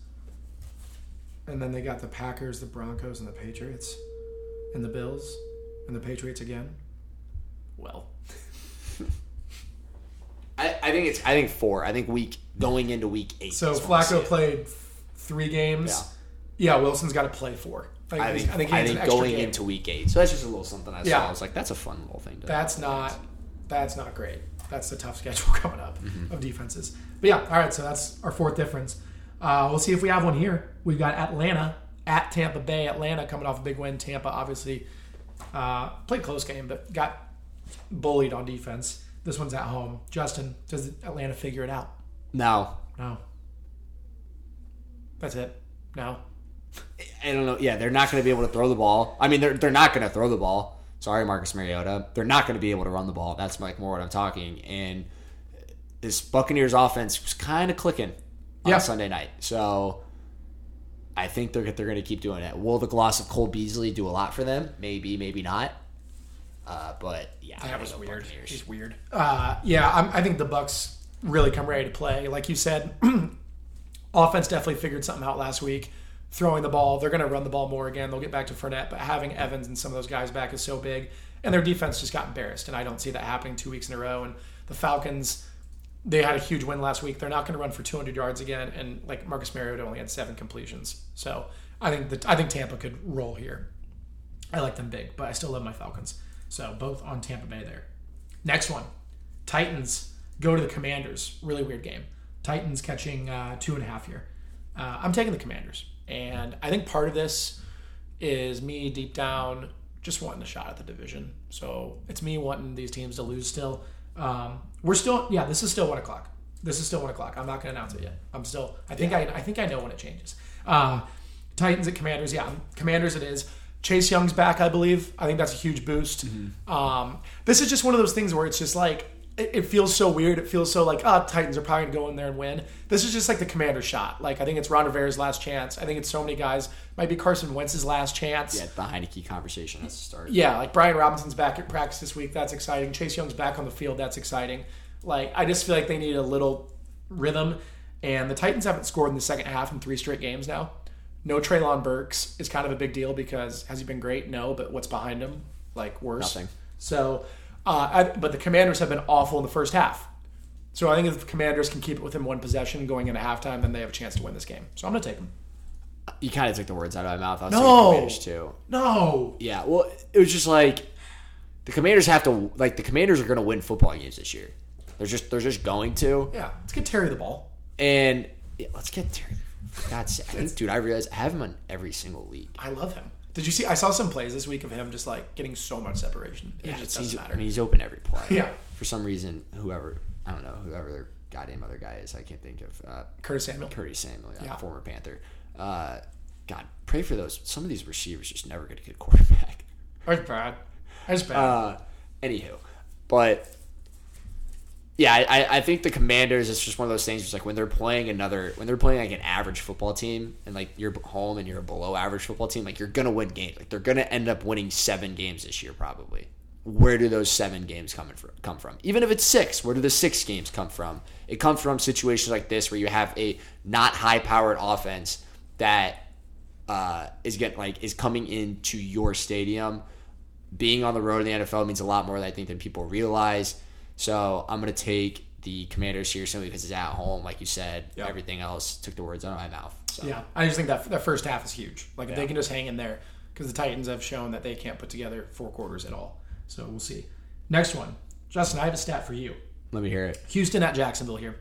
S1: And then they got the Packers, the Broncos, and the Patriots, and the Bills, and the Patriots again. Well, (laughs)
S2: I, I think it's I think four. I think week going into week eight.
S1: so
S2: is when
S1: Flacco
S2: it.
S1: played three games. Yeah, Wilson's got to play four. I think,
S2: I think,
S1: I think,
S2: I think going
S1: game.
S2: into week eight. So that's just a little something I
S1: Yeah.
S2: saw. I was like, that's a fun little thing. To
S1: That's not that's not great. That's the tough (laughs) schedule coming up mm-hmm. of defenses. But yeah, all right. So that's our fourth difference. Uh, we'll see if we have one here. We've got Atlanta at Tampa Bay. Atlanta coming off a big win. Tampa obviously uh, played close game, but got bullied on defense. This one's at home. Justin, does Atlanta figure it out?
S2: no.
S1: No. That's it. No.
S2: I don't know. Yeah, they're not going to be able to throw the ball. I mean, they're they're not going to throw the ball. Sorry, Marcus Mariota. They're not going to be able to run the ball. That's like more what I'm talking. And this Buccaneers offense was kind of clicking on
S1: Yeah.
S2: Sunday night. So I think they're they're going to keep doing it. Will the gloss of Cole Beasley do a lot for them? Maybe, maybe not. Uh, but yeah,
S1: That was weird.
S2: Buccaneers.
S1: He's weird. Uh, yeah, I'm, I think the Bucs really come ready to play. Like you said, (clears throat) offense definitely figured something out last week. Throwing the ball, they're going to run the ball more again. They'll get back to Fournette, but having Evans and some of those guys back is so big. And their defense just got embarrassed, and I don't see that happening two weeks in a row. And the Falcons, they had a huge win last week. They're not going to run for 200 yards again, and like Marcus Mariota only had seven completions. So I think I think Tampa could roll here. I like them big, but I still love my Falcons. So both on Tampa Bay there. Next one, Titans go to the Commanders. Really weird game. Titans catching uh, two and a half here. Uh, I'm taking the Commanders, and I think part of this is me deep down just wanting a shot at the division. So it's me wanting these teams to lose still. Um, we're still, yeah, this is still one o'clock. This is still one o'clock. I'm not going to announce it yet. I'm still. I think I, I think I know when it changes. Uh, Titans at Commanders. Yeah, Commanders. It is. Chase Young's back, I believe. I think that's a huge boost. Um, this is just one of those things where it's just like it, it feels so weird. It feels so like, oh, Titans are probably gonna go in there and win. This is just like the commander shot. Like I think it's Ron Rivera's last chance. I think it's so many guys. Might be Carson Wentz's last chance.
S2: Yeah, the Heinicke conversation has to start.
S1: Yeah, like Brian Robinson's back at practice this week. That's exciting. Chase Young's back on the field. That's exciting. Like I just feel like they need a little rhythm. And the Titans haven't scored in the second half in three straight games now. No Treylon Burks is kind of a big deal because has he been great? No, but what's behind him? Like worse.
S2: Nothing.
S1: So, uh, I, but the Commanders have been awful in the first half. So I think if the Commanders can keep it within one possession going into halftime, then they have a chance to win this game. So I'm gonna take them.
S2: You kind of took the words out of my mouth. I was
S1: No.
S2: Commanders too.
S1: No,
S2: Yeah, well, it was just like the Commanders have to like the Commanders are going to win football games this year. They're just they're just going to.
S1: yeah, let's get Terry the ball.
S2: And yeah, let's get Terry. God's sake. Dude, I realize I have him on every single league.
S1: I love him. Did you see? I saw some plays this week of him just like getting so much separation. It
S2: Yeah,
S1: just
S2: he's,
S1: doesn't
S2: I
S1: matter.
S2: mean, he's open every play.
S1: Yeah.
S2: For some reason, whoever I don't know whoever their goddamn other guy is, I can't think of. Uh,
S1: Curtis Samuel.
S2: Curtis Samuel, yeah,
S1: Yeah.
S2: former Panther. Uh, God, pray for those. Some of these receivers just never get a good quarterback.
S1: That's bad. That's bad.
S2: Uh, anywho, but yeah, I, I- think the Commanders. is just one of those things. It's like when they're playing another, when they're playing like an average football team, and like you're home and you're a below average football team, like you're gonna win games. Like they're gonna end up winning seven games this year probably. Where do those seven games come from? Come from? Even if it's six, where do the six games come from? It comes from situations like this where you have a not high powered offense that uh, is getting like is coming into your stadium. Being on the road in the NFL means a lot more, I think, than people realize. So I'm gonna take the Commanders here simply because it's at home, like you said.
S1: Yeah.
S2: Everything else took the words out of my mouth. So.
S1: yeah, I just think that that first half is huge. Like if they can just hang in there, because the Titans have shown that they can't put together four quarters at all. So we'll see. Next one, Justin. I have a stat for you.
S2: Let me hear it.
S1: Houston at Jacksonville here.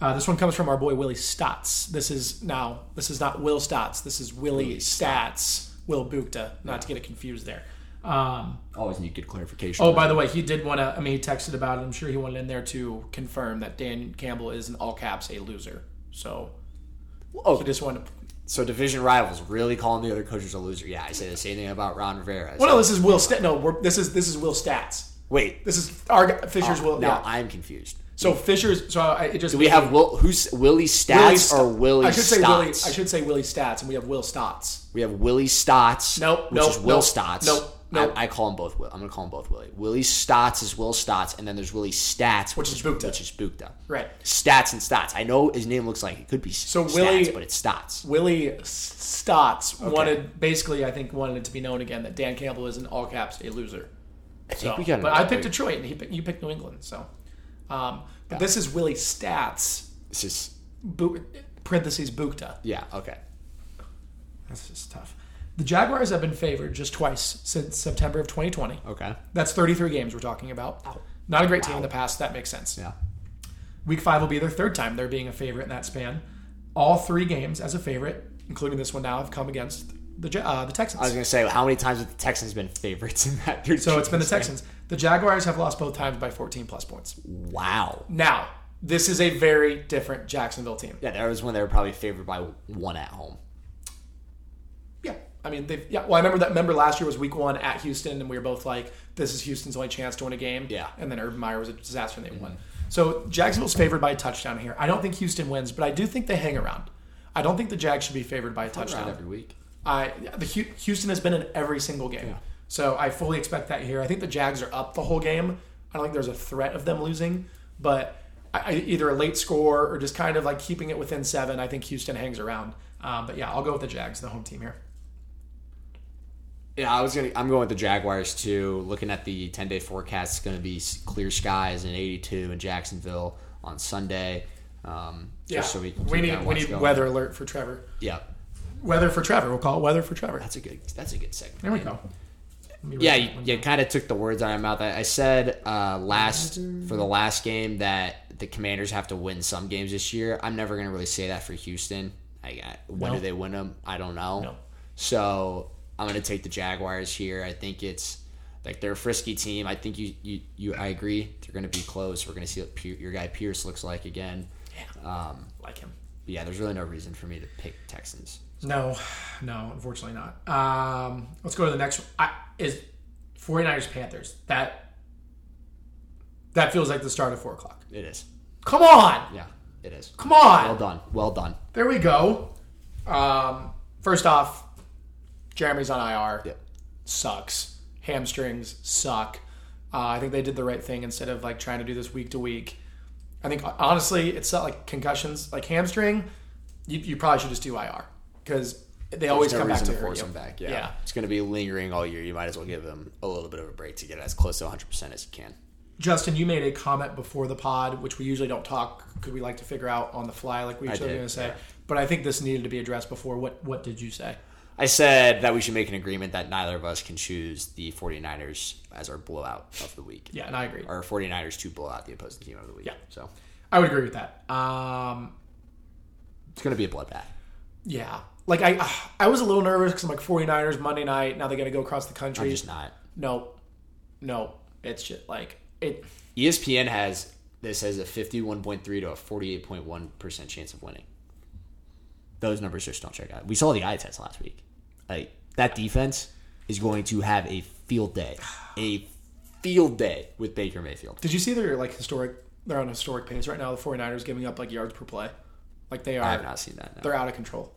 S1: Uh, this one comes from our boy Willie Stotts. This is now this is not Will Stotts. This is Willie Stats. Will Bukta. Not to get it confused there. Um,
S2: Always need good clarification.
S1: oh, by the way, he did want to. I mean, he texted about it. I'm sure he wanted in there to confirm that Dan Campbell is in all caps a loser. So
S2: oh,
S1: he just wanted. to...
S2: so division rivals really calling the other coaches a loser. Yeah, I say the same thing about Ron Rivera.
S1: Well, no, this is Will. St- no, we're, this is this is Will Stats.
S2: Wait,
S1: This is our Fisher's Will.
S2: now
S1: Yeah.
S2: I'm confused.
S1: So Fisher's. So I, it just.
S2: Do we have Will? Who's Willie Stats or Willie
S1: I should say Willie. I should say Willie Stats, and we have Will Stotts.
S2: We have Willie Stotts.
S1: Nope,
S2: which
S1: nope,
S2: is Will
S1: nope,
S2: Stotts.
S1: nope, nope.
S2: I, I call them both. Will. I'm gonna call them both Willie. Willie Stotts is Will Stotts, and then there's Willie Stats,
S1: Which is Bukta.
S2: Which is Bukta.
S1: Right.
S2: Stats and Stotts. I know his name looks like it could be
S1: So
S2: Stats,
S1: Willie-
S2: but it's Stotts.
S1: Willie Stotts wanted basically, I think, wanted it to be known again that Dan Campbell is in all caps a loser.
S2: I think
S1: So,
S2: we got.
S1: but I picked Detroit, and he picked, you picked New England. So, um, but this is Willie Stats.
S2: This is
S1: Bu- parentheses Bukta.
S2: yeah. Okay.
S1: That's just tough. The Jaguars have been favored just twice since September of 2020.
S2: Okay.
S1: That's 33 games we're talking about. Not a great team in the past. That makes sense.
S2: Yeah.
S1: Week five will be their third time they're being a favorite in that span. All three games as a favorite, including this one now, have come against the uh, the Texans.
S2: I was gonna say how many times have the Texans been favorites in that? They're
S1: So it's (laughs) been the Texans. The Jaguars have lost both times by 14 plus points.
S2: Wow.
S1: Now, this is a very different Jacksonville team.
S2: Yeah, that was when they were probably favored by one at home.
S1: Yeah. I mean, they've yeah. Well, I remember that. Remember last year was Week One at Houston, and we were both like, "This is Houston's only chance to win a game."
S2: Yeah. Mm-hmm.
S1: And then Urban Meyer was a disaster, and they won. So Jacksonville's favored by a touchdown here. I don't think Houston wins, but I do think they hang around. I don't think the Jags should be favored by a
S2: Touchdown every week.
S1: I the Houston has been in every single game, so I fully expect that here. I think the Jags are up the whole game. I don't think there's a threat of them losing, but I, I, either a late score or just kind of like keeping it within seven. I think Houston hangs around. Um, but yeah, I'll go with the Jags, the home team here.
S2: Yeah, I was gonna. I'm going with the Jaguars too. Looking at the 10 day forecast, it's going to be clear skies and 82 in Jacksonville on Sunday. Um,
S1: Yeah,
S2: just so we
S1: we need we need
S2: going.
S1: weather alert for Trevor.
S2: Yeah,
S1: Weather for Trevor. We'll call it weather for Trevor.
S2: that's a good. That's a good segment.
S1: There we go.
S2: Yeah, you, you kind of took the words out of my mouth. I, I said uh, last for the last game that the Commanders have to win some games this year. I'm never going to really say that for Houston. I, I, when
S1: No.
S2: do they win them? I don't know.
S1: No.
S2: So I'm going to take the Jaguars here. I think it's like they're a frisky team. I think you you, you I agree. They're going to be close. We're going to see what Pier- your guy Pierce looks like again. Um,
S1: like him.
S2: yeah, there's really no reason for me to pick Texans.
S1: No, no, unfortunately not. Um, let's go to the next one. I, is 49ers Panthers. That That feels like the start of four o'clock.
S2: It is.
S1: Come on,
S2: Yeah, it is.
S1: come on.
S2: Well done. Well done.
S1: There we go. Um, first off, Jeremy's on IR.
S2: Yep.
S1: Sucks. Hamstrings suck. Uh, I think they did the right thing instead of like trying to do this week to week. I think honestly, it's not like concussions, like hamstring. You, you probably should just do IR because they always
S2: no
S1: come back to
S2: to force him back. Yeah.
S1: Yeah.
S2: It's going to be lingering all year. You might as well give them a little bit of a break to get as close to 100% as you can.
S1: Justin, you made a comment before the pod, which we usually don't talk because we like to figure out on the fly, like we usually going to say.
S2: yeah.
S1: But I think this needed to be addressed before. What What did you say?
S2: I said that we should make an agreement that neither of us can choose the 49ers as our blowout of the week.
S1: Yeah, and I agree.
S2: Or 49ers to blow out the opposing team of the week.
S1: Yeah.
S2: So
S1: I would agree with that. Um,
S2: it's going to be a bloodbath.
S1: Yeah. Like I I was a little nervous because I'm like 49ers Monday night. Now they got to go across the country.
S2: I'm just not.
S1: no, no. It's just like it.
S2: ESPN has this as a 51.3 to a 48.1% chance of winning. Those numbers just don't check out. We saw the eye test last week. Like that defense is going to have a field day. A field day with Baker Mayfield.
S1: Did you see their like historic? They're on a historic pace right now. The 49ers giving up like yards per play. Like they are.
S2: I have not seen that. no.
S1: They're out of control.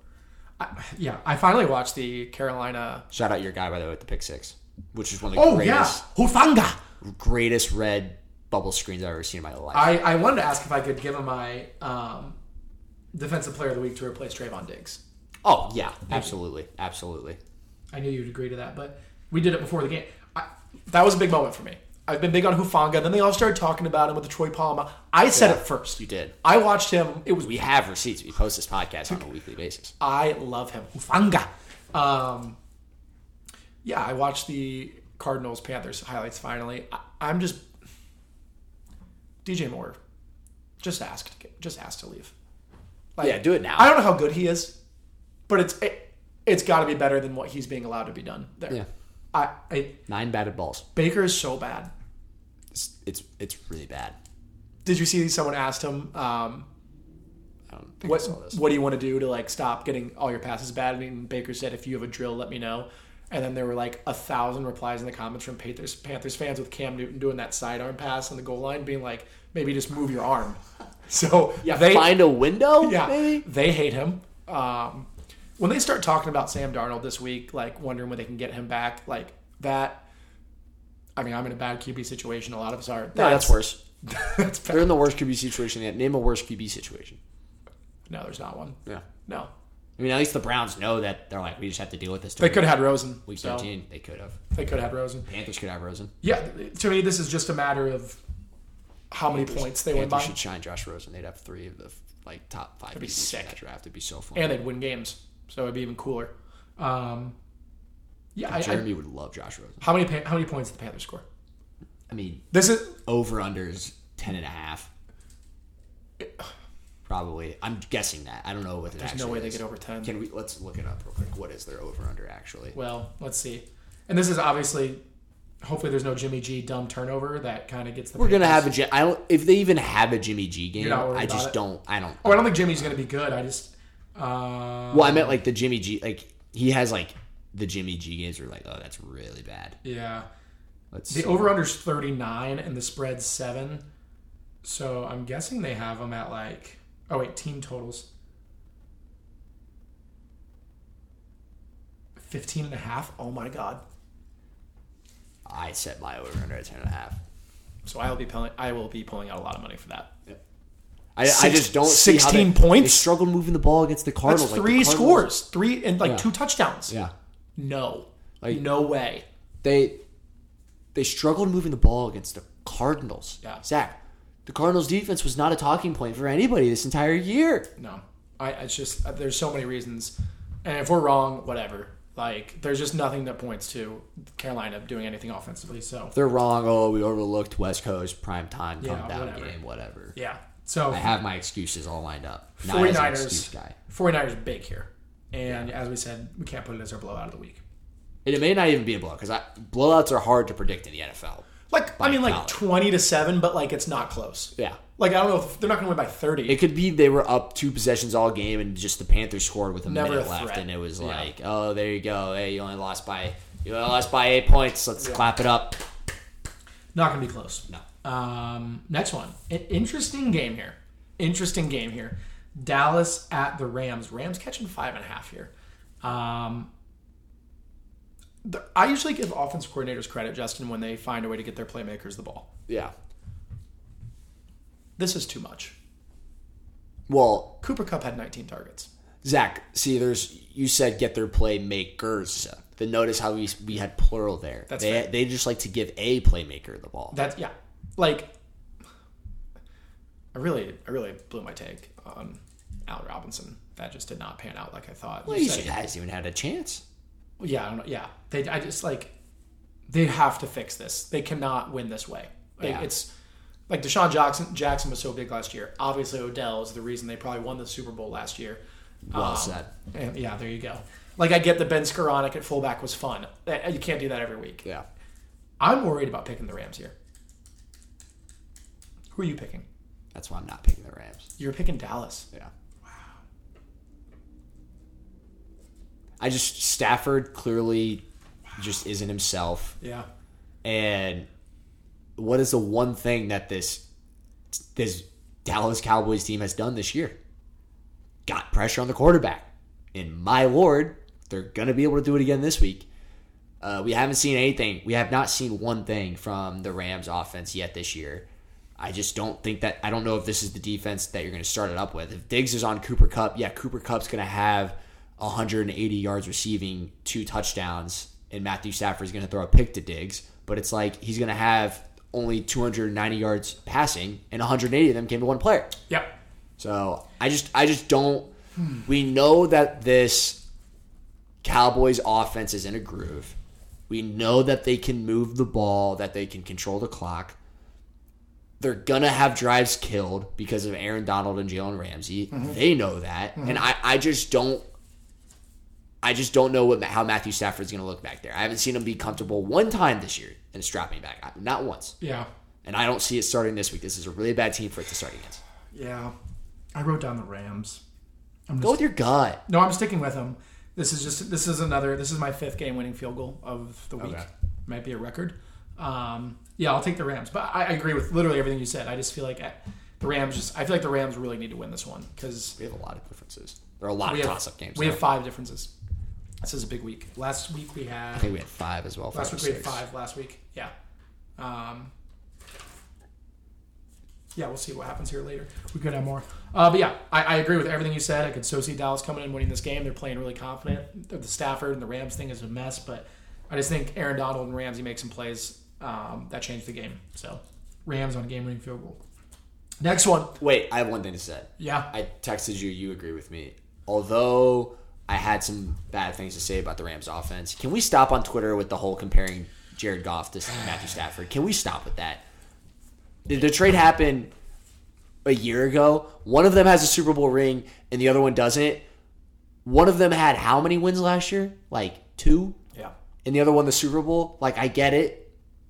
S1: I, yeah, I finally watched the Carolina.
S2: Shout out your guy by the way with the pick six, which is one of the
S1: Oh
S2: greatest,
S1: yeah, Hufanga.
S2: greatest red bubble screens I've ever seen in my life.
S1: I I wanted to ask if I could give him my um, defensive player of the week to replace Trevon Diggs.
S2: Oh yeah, absolutely, absolutely.
S1: I knew you'd agree to that, but we did it before the game. I, that was a big moment for me. I've been big on Hufanga. Then they all started talking about him with the Troy Polamalu. I said it first.
S2: You did.
S1: I watched him. It was
S2: We have receipts. We post this podcast on a weekly basis.
S1: I love him. Hufanga. Um, yeah, I watched the Cardinals Panthers highlights finally. I, I'm just DJ Moore. Just asked. Just asked to leave. Like,
S2: Yeah, do it now.
S1: I don't know how good he is, but it's it, it's got to be better than what he's being allowed to be done there.
S2: Yeah.
S1: I, I
S2: Nine batted balls.
S1: Baker is so bad.
S2: It's it's, it's really bad.
S1: Did you see someone asked him um,
S2: I don't think I
S1: what
S2: saw this.
S1: what do you want to do to like stop getting all your passes bad? And Baker said, if you have a drill, let me know. And then there were like a thousand replies in the comments from Panthers Panthers fans with Cam Newton doing that sidearm pass on the goal line, being like, maybe just move your arm. (laughs) So
S2: Yeah,
S1: they
S2: find a window.
S1: yeah
S2: maybe.
S1: they hate him. Um, when they start talking about Sam Darnold this week, like wondering when they can get him back, like that. I mean, I'm in a bad QB situation. A lot of us are.
S2: No, that's worse. (laughs)
S1: that's bad.
S2: They're in the worst QB situation yet. Name a worse QB situation.
S1: No, there's not one.
S2: Yeah.
S1: No,
S2: I mean, at least the Browns know that they're like, we just have to deal with this.
S1: they could have had Rosen.
S2: Week
S1: so
S2: 13, they could have.
S1: They could have had Rosen.
S2: Panthers could have Rosen.
S1: Yeah, to me, this is just a matter of how many points they win
S2: Panthers
S1: by,
S2: should shine Josh Rosen. They'd have three of the like top five
S1: be
S2: QBs
S1: sick.
S2: that draft. It'd be so fun.
S1: and they'd win games, so it'd be even cooler. Um, yeah, I, I,
S2: Jeremy would love Josh Rosen.
S1: how many pa- how many points did the Panthers score?
S2: I mean,
S1: This is
S2: over unders 10 and a half. Probably. I'm guessing that. I don't know what it
S1: there's no way they
S2: is.
S1: get over ten.
S2: Can we let's look it up real quick. What is their over under actually?
S1: Well, let's see. And this is obviously, hopefully, there's no Jimmy G dumb turnover that kind of gets the.
S2: We're gonna have a I don't if they even have a Jimmy G game.
S1: You're not worried
S2: I just don't. I don't.
S1: Oh, I don't think Jimmy's going to be good. I just. Uh,
S2: Well, I meant like the Jimmy G. Like he has like the Jimmy G games. Were like, oh, that's really bad.
S1: yeah.
S2: Let's.
S1: The
S2: see.
S1: over under's 39 and the spread's 7. So I'm guessing they have them at like. Oh, wait, team totals. 15 and a half. Oh my God.
S2: I set my over under at ten and a half.
S1: So I will be pulling. I will be pulling out a lot of money for that.
S2: I, I just don't
S1: 16
S2: they,
S1: points?
S2: They struggle moving the ball against the
S1: That's
S2: Cardinals. like, the
S1: three
S2: Cardinals-
S1: scores, three and like
S2: Yeah.
S1: two touchdowns.
S2: Yeah,
S1: No,
S2: Like-
S1: no way.
S2: they they struggled moving the ball against the Cardinals.
S1: Yeah.
S2: Zach, the Cardinals defense was not a talking point for anybody this entire year.
S1: No, I. It's just uh, there's so many reasons, and if we're wrong, whatever. Like there's just nothing that points to Carolina doing anything offensively. So
S2: They're wrong. Oh, we overlooked West Coast prime time come
S1: Yeah,
S2: down
S1: whatever.
S2: game, whatever.
S1: yeah. So
S2: I have my excuses all lined up. Not as an
S1: 49ers,
S2: guy.
S1: 49ers big here. And as we said, we can't put it as our blowout of the week.
S2: And it may not even be a blowout because blowouts are hard to predict in the NFL.
S1: Like I mean, like
S2: college.
S1: 20 to seven, but like it's not close.
S2: Yeah.
S1: Like I don't know if they're not going to win by 30.
S2: It could be they were up two possessions all game and just the Panthers scored with a
S1: Never
S2: minute
S1: a
S2: left and it was
S1: Yeah.
S2: like, oh, there you go. Hey, you only lost by you only lost by eight points. Let's clap it up.
S1: not going to be close.
S2: No.
S1: Um, next one. An interesting game here. Interesting game here. Dallas at the Rams. Rams catching five and a half here. Um, the- I usually give offense coordinators credit, Justin, when they find a way to get their playmakers the ball.
S2: Yeah.
S1: This is too much.
S2: Well,
S1: Cooper Kupp had 19 targets.
S2: Zach, see, there's you said get their playmakers. Then notice how we we had plural there.
S1: That's
S2: they
S1: fair.
S2: they just like to give a playmaker the ball.
S1: That's yeah. Like I really I really blew my take on Al Robinson. That just did not pan out like I thought.
S2: well,
S1: You
S2: he hasn't even had a chance.
S1: Yeah, I don't know. Yeah, they. I just like they have to fix this. They cannot win this way. Like,
S2: Yeah.
S1: It's like DeSean Jackson. Jackson was so big last year. Obviously, Odell is the reason they probably won the Super Bowl last year.
S2: Well
S1: Um,
S2: said.
S1: And yeah, there you go. Like I get the Ben Skowronek at fullback was fun. Eh, You can't do that every week.
S2: Yeah.
S1: I'm worried about picking the Rams here. Who are you picking?
S2: That's why I'm not picking the Rams.
S1: You're picking Dallas.
S2: Yeah. Wow. I just Stafford clearly just isn't himself.
S1: Yeah.
S2: And what is the one thing that this this Dallas Cowboys team has done this year? Got pressure on the quarterback. And my lord, they're gonna be able to do it again this week. Uh, we haven't seen anything. We have not seen one thing from the Rams offense yet this year. I just don't think that. I don't know if this is the defense that you're going to start it up with. If Diggs is on Cooper Kupp, yeah, Cooper Kupp's going to have 180 yards receiving, two touchdowns, and Matthew Stafford's going to throw a pick to Diggs. But it's like he's going to have only 290 yards passing, and 180 of them came to one player.
S1: Yep.
S2: So I just I just don't. We know that this Cowboys offense is in a groove. We know that they can move the ball, that they can control the clock. They're gonna have drives killed because of Aaron Donald and Jalen Ramsey. They know that, and I, I just don't. I just don't know what how Matthew Stafford's gonna look back there. I haven't seen him be comfortable one time this year and strap me back, not once.
S1: Yeah.
S2: And I don't see it starting this week. This is a really bad team for it to start against.
S1: Yeah. I wrote down the Rams. I'm
S2: Go with your gut.
S1: No, I'm sticking with them. This is just this is another this is my fifth game winning field goal of the week.
S2: Okay.
S1: Might be a record. Um, yeah, I'll take the Rams, but I, I agree with literally everything you said. I just feel like I, the Rams just I feel like the Rams really need to win this one because
S2: We have a lot of differences. There are a lot of
S1: have
S2: toss-up games.
S1: we have five differences. This is a big week. Last week we had
S2: I think we had five as well.
S1: last week we had five. Last week, yeah. Um, yeah, we'll see what happens here later. We could have more. Uh, but yeah, I, I agree with everything you said. I could so see Dallas coming in winning this game. They're playing really confident. The Stafford and the Rams thing is a mess, but I just think Aaron Donald and Ramsey make some plays um, that changed the game. So Rams on a game winning field goal. Next one.
S2: Wait, I have one thing to say.
S1: Yeah.
S2: I texted you. You agree with me. Although I had some bad things to say about the Rams offense, can we stop on Twitter with the whole comparing Jared Goff to Matthew Stafford? Can we stop with that? Did the trade happen a year ago? One of them has a Super Bowl ring and the other one doesn't. One of them had how many wins last year? Like two?
S1: Yeah.
S2: and the other one the Super Bowl. Like I get it.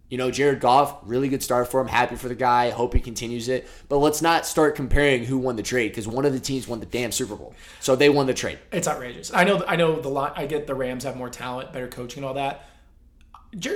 S2: You know, Jared Goff, really good start for him. Happy for the guy. Hope he continues it. But let's not start comparing who won the trade because one of the teams won the damn Super Bowl, so they won the trade.
S1: It's outrageous. I know. I know the lot. I get the Rams have more talent, better coaching, and all that.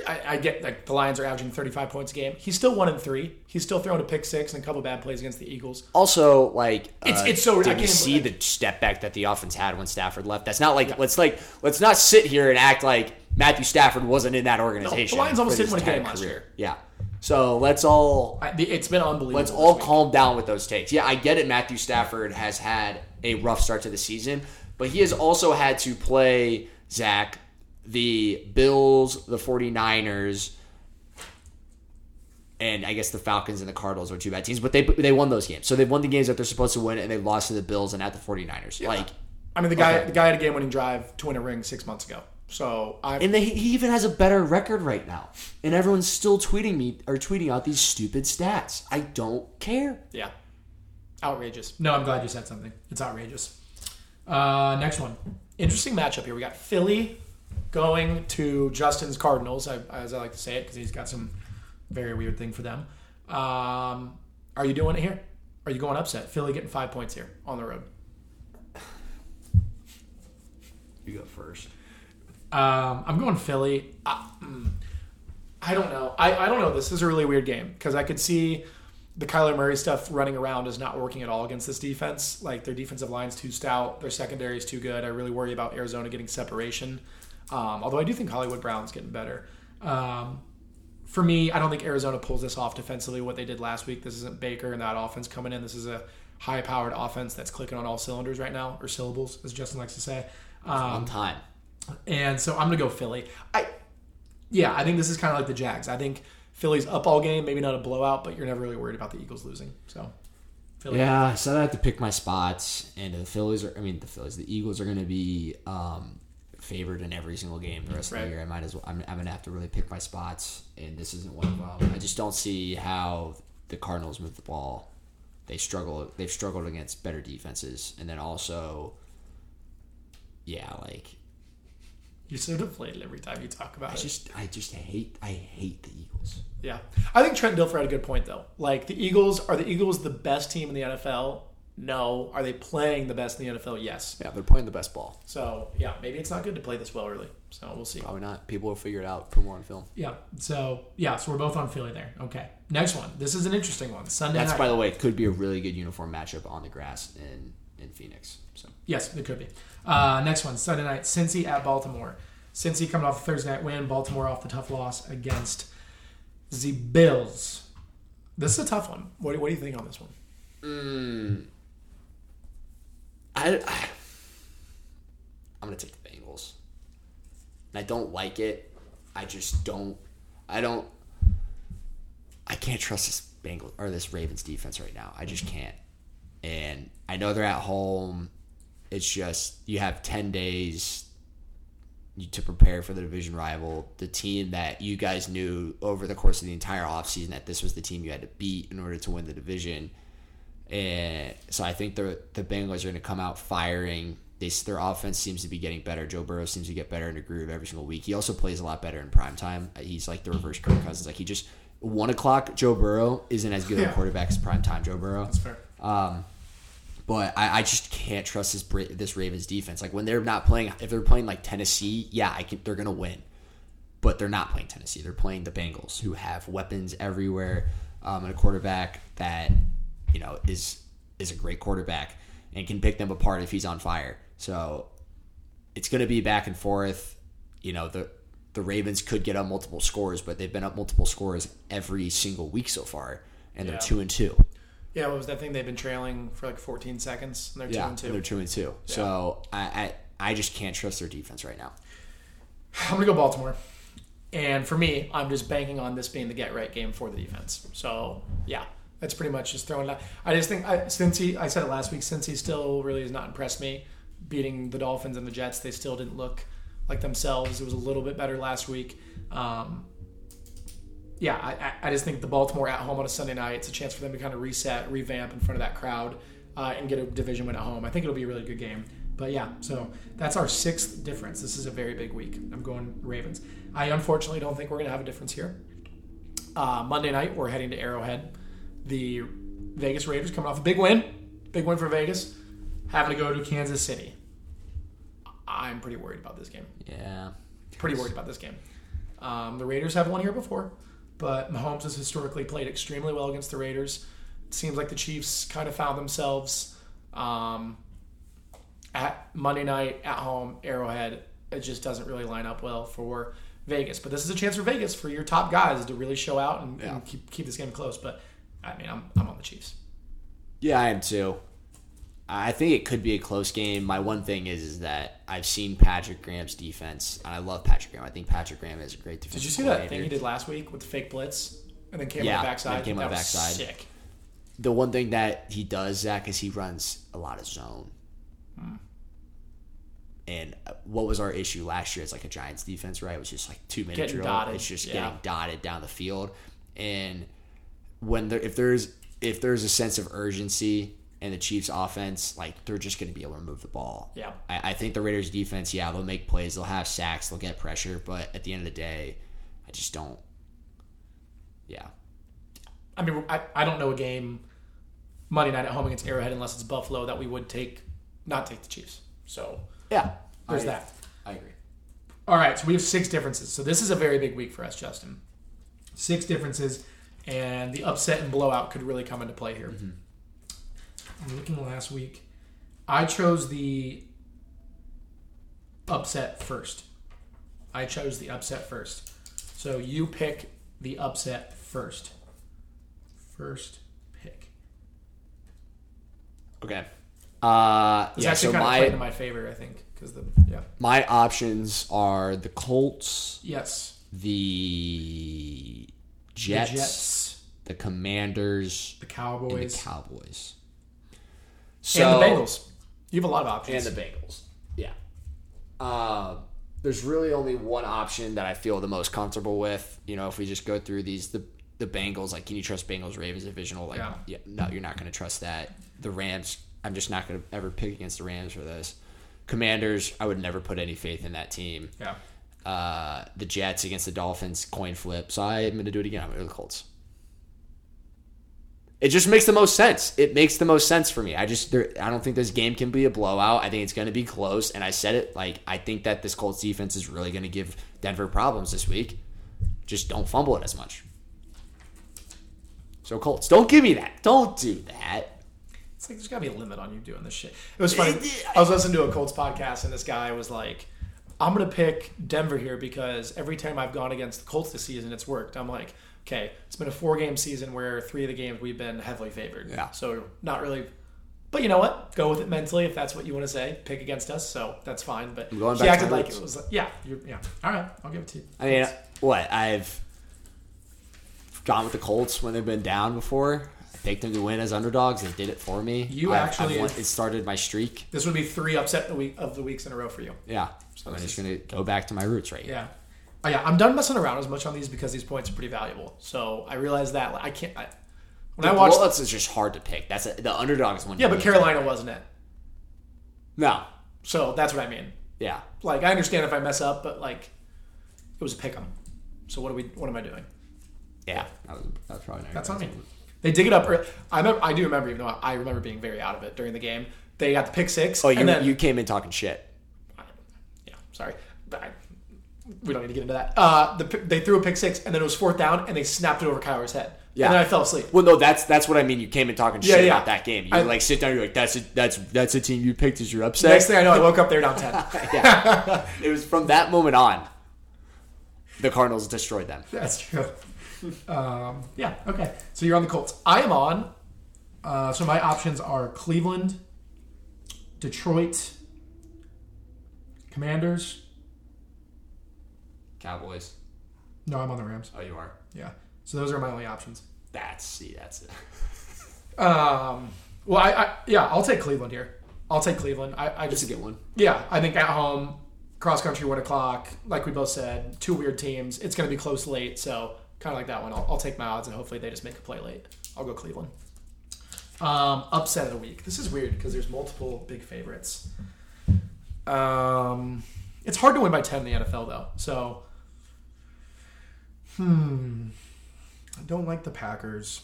S1: I, I get like the Lions are averaging 35 points a game. He's still one in three. He's still throwing a pick six and a couple bad plays against the Eagles.
S2: Also, like
S1: It's-
S2: uh,
S1: it's so- I
S2: did you
S1: can't
S2: see the step back that the offense had when Stafford left? That's not like let's like let's not sit here and act like Matthew Stafford wasn't in that organization.
S1: The Lions almost didn't win a game last year.
S2: Yeah. So let's all
S1: I, it's been unbelievable.
S2: Let's all
S1: week.
S2: calm down with those takes. Yeah, I get it. Matthew Stafford has had a rough start to the season, but he has also had to play Zach, the Bills, the 49ers, and I guess the Falcons and the Cardinals are two bad teams, but they they won those games. So they've won the games that they're supposed to win, and they lost to the Bills and at the 49ers. Like,
S1: I mean, the guy
S2: Okay.
S1: the guy had a game winning drive to win a ring six months ago. So I
S2: and they, he even has a better record right now, and everyone's still tweeting me or tweeting out these stupid stats. I don't care.
S1: yeah, outrageous. No, I'm glad you said something. It's outrageous. Uh, next one, interesting matchup here. We got Philly going to Justin's Cardinals, as I like to say it, because he's got some very weird thing for them. Um, are you doing it here? Are you going upset? Philly getting five points here on the road.
S2: You go first.
S1: Um, I'm going Philly. Uh, mm. I don't know. I, I don't know. This is a really weird game because I could see the Kyler Murray stuff running around is not working at all against this defense. Like their defensive line's too stout, their secondary is too good. I really worry about Arizona getting separation. Um, although I do think Hollywood Brown's getting better. Um, for me, I don't think Arizona pulls this off defensively. What they did last week, this isn't Baker and that offense coming in. This is a high-powered offense that's clicking on all cylinders right now, or syllables, as Justin likes to say. Um,
S2: On time.
S1: and so I'm gonna go Philly. I, yeah, I think this is kind of like the Jags. I think Philly's up all game, maybe not a blowout, but you're never really worried about the Eagles losing. So, Philly.
S2: Yeah, so I have to pick my spots, and the Phillies are. I mean, the Phillies, the Eagles are going to be um, favored in every single game the rest of the year. I might as well. I'm, I'm to have to really pick my spots, and this isn't one of them. I just don't see how the Cardinals move the ball. They struggle. They've struggled against better defenses, and then also, yeah, like
S1: You're so deflated every time you talk about
S2: I
S1: it.
S2: just, I just hate, I hate the Eagles.
S1: Yeah, I think Trent Dilfer had a good point though. Like the Eagles, are the Eagles the best team in the NFL? No. Are they playing the best in the NFL? Yes.
S2: Yeah, they're playing the best ball.
S1: So yeah, maybe it's not good to play this well early. So we'll see.
S2: Probably not. People will figure it out. Put more on film.
S1: Yeah. So yeah, so we're both on Philly there. Okay. Next one. This is an interesting one. Sunday
S2: That's
S1: night.
S2: by the way, could be a really good uniform matchup on the grass in in Phoenix. So
S1: Yes, it could be. Uh, next one, Sunday night, Cincy at Baltimore. Cincy coming off a Thursday night win, Baltimore off the tough loss against the Bills. This is a tough one. What, what do you think on this one?
S2: I, I I'm gonna take the Bengals. And I don't like it. I just don't. I don't. I can't trust this Bengals or this Ravens defense right now. I just can't. And I know they're at home. It's just you have ten days to prepare for the division rival, the team that you guys knew over the course of the entire offseason that this was the team you had to beat in order to win the division. And so I think the the Bengals are going to come out firing. They, their offense seems to be getting better. Joe Burrow seems to get better in a groove every single week. He also plays a lot better in prime time. He's like the reverse Kirk Cousins. Like he just one o'clock Joe Burrow isn't as good
S1: Yeah.
S2: a quarterback as prime time Joe Burrow.
S1: That's fair.
S2: Um, but I, I just can't trust this this Ravens defense. Like when they're not playing, if they're playing like Tennessee, yeah, I can. They're gonna win, but they're not playing Tennessee. They're playing the Bengals, who have weapons everywhere, um, and a quarterback that you know is is a great quarterback and can pick them apart if he's on fire. So it's gonna be back and forth. You know the. The Ravens could get up multiple scores, but they've been up multiple scores every single week so far, and they're
S1: Yeah.
S2: two and two.
S1: Yeah, what was that thing? They've been trailing for like 14 seconds, and they're
S2: Yeah,
S1: two and two.
S2: they're two and two. So I, I I just can't trust their defense right now.
S1: I'm gonna go Baltimore, and for me, I'm just banking on this being the get right game for the defense. So yeah, that's pretty much just throwing it out. I just think I, Cincy, I said it last week, Cincy still really has not impressed me, beating the Dolphins and the Jets, they still didn't look like themselves. It was a little bit better last week. Um, yeah, I, I- just think the Baltimore at home on a Sunday night, it's a chance for them to kind of reset, revamp in front of that crowd, uh, and get a division win at home. I think it'll be a really good game. But yeah, so that's our sixth difference. This is a very big week. I'm going Ravens. I unfortunately don't think we're going to have a difference here. Uh, Monday night, we're heading to Arrowhead. The Vegas Raiders coming off a big win, big win for Vegas, having to go to Kansas City. I'm pretty worried about this game
S2: Yeah.
S1: pretty worried about this game. Um, the Raiders have won here before, but Mahomes has historically played extremely well against the Raiders. It seems like the Chiefs kind of found themselves um, at Monday night at home, Arrowhead. It just doesn't really line up well for Vegas. But this is a chance for Vegas for your top guys to really show out and, and keep, keep this game close. But I mean, I'm, I'm on the Chiefs.
S2: Yeah, I am too. I think it could be a close game. My one thing is, is that I've seen Patrick Graham's defense, and I love Patrick Graham. I think Patrick Graham is a great defense.
S1: Did you see that thing he did last week with the fake blitz and then came
S2: Yeah,
S1: on the backside?
S2: came on the backside.
S1: Sick.
S2: The one thing that he does, Zach, is he runs a lot of zone. And uh, what was our issue last year? It's like a Giants defense, right? It was just like two minute
S1: Getting
S2: drill.
S1: dotted,
S2: It's just
S1: yeah.
S2: getting dotted down the field. And when there, if there's if there's a sense of urgency in the Chiefs offense, like they're just going to be able to move the ball.
S1: Yeah.
S2: I, I think the Raiders defense, yeah, they'll make plays, they'll have sacks, they'll get pressure, but at the end of the day, I just don't. Yeah,
S1: I mean, I, I don't know a game Monday night at home against Arrowhead unless it's Buffalo that we would take, not take the Chiefs. So
S2: yeah.
S1: there's
S2: I-
S1: that.
S2: I agree.
S1: All right, so we have six differences. So this is a very big week for us, Justin. Six differences, and the upset and blowout could really come into play here. I'm looking last week. I chose the upset first. I chose the upset first. So you pick the upset first. First pick.
S2: Okay. Uh,
S1: It's
S2: yeah,
S1: actually
S2: so
S1: played in
S2: my,
S1: my favor, I think, because the yeah
S2: my options are the Colts,
S1: yes
S2: the
S1: the
S2: Jets,
S1: Jets,
S2: the Commanders,
S1: the Cowboys,
S2: the Cowboys.
S1: and the Bengals. You have a lot of options.
S2: and the Bengals. Yeah. Uh, there's really only one option that I feel the most comfortable with. You know, if we just go through these, the the Bengals, like, can you trust Bengals, Ravens divisional? Like,
S1: Yeah.
S2: yeah, no, you're not going to trust that. The Rams, I'm just not going to ever pick against the Rams for this. Commanders, I would never put any faith in that team.
S1: yeah.
S2: Uh, the Jets against the Dolphins, coin flip. So I'm going to do it again. I'm going to the Colts. It just makes the most sense. It makes the most sense for me. I just, there, I don't think this game can be a blowout. I think it's going to be close. And I said it like I think that this Colts defense is really going to give Denver problems this week. Just don't fumble it as much. So Colts, don't give me that. Don't do that.
S1: It's like there's got to be a limit on you doing this shit. It was funny. I was listening to a Colts podcast, and this guy was like, "I'm gonna pick Denver here because every time I've gone against the Colts this season, it's worked." I'm like, "Okay, it's been a four game season where three of the games we've been heavily favored.
S2: Yeah.
S1: So not really." But you know what? Go with it mentally if that's what you want to say. Pick against us, so that's fine. But
S2: going
S1: he acted like
S2: roots.
S1: it was, like, yeah, you're, yeah. All right, I'll give it to you.
S2: I mean, what I've gone with the Colts when they've been down before. I picked them to win as underdogs. They did it for me.
S1: You
S2: I've-
S1: actually-
S2: I've won- it started my streak.
S1: This would be three upset the week of the weeks in a row for you.
S2: Yeah, so I'm just gonna go back to my roots right here.
S1: Yeah. Oh, yeah, I'm done messing around as much on these because these points are pretty valuable. So I realize that like, I can't. I, when I
S2: The
S1: watched,
S2: Bullets is just hard to pick. That's a, the underdogs one.
S1: yeah, but Carolina wasn't it.
S2: no,
S1: So that's what I mean.
S2: yeah,
S1: Like I understand if I mess up, but like it was a pick 'em. So what are we? What am I doing?
S2: yeah. That was, that was probably not
S1: That's on me. They dig it up. early. I remember, I do remember, even though I remember being very out of it during the game. They got the pick six.
S2: Oh, you
S1: and then,
S2: you came in talking shit.
S1: yeah, sorry, I, we don't need to get into that. Uh, the, they threw a pick six, and then it was fourth down, and they snapped it over Kyler's head.
S2: Yeah.
S1: and then I fell asleep.
S2: Well, no, that's that's what I mean. You came in talking shit
S1: yeah.
S2: about that game. You
S1: I-
S2: like sit down. You're like, that's a, that's that's a team you picked as your upset.
S1: Next thing I know, I woke up there down ten. (laughs)
S2: yeah, it was from that moment on. The Cardinals destroyed them.
S1: That's true. Um, yeah. Okay. So you're on the Colts. I am on. Uh, so my options are Cleveland, Detroit, Commanders.
S2: Cowboys.
S1: No, I'm on the Rams.
S2: Oh, you are.
S1: Yeah. So those are my only options.
S2: That's see, that's it. (laughs)
S1: Um, well, I, I yeah, I'll take Cleveland here. I'll take Cleveland. I, I
S2: Just
S1: just
S2: a good one.
S1: yeah, I think at home, cross country one o'clock, like we both said, two weird teams. It's going to be close late, so kind of like that one. I'll, I'll take my odds and hopefully they just make a play late. I'll go Cleveland. Um, upset of the week. This is weird because there's multiple big favorites. Um, it's hard to win by ten in the NFL though. So, hmm, I don't like the Packers.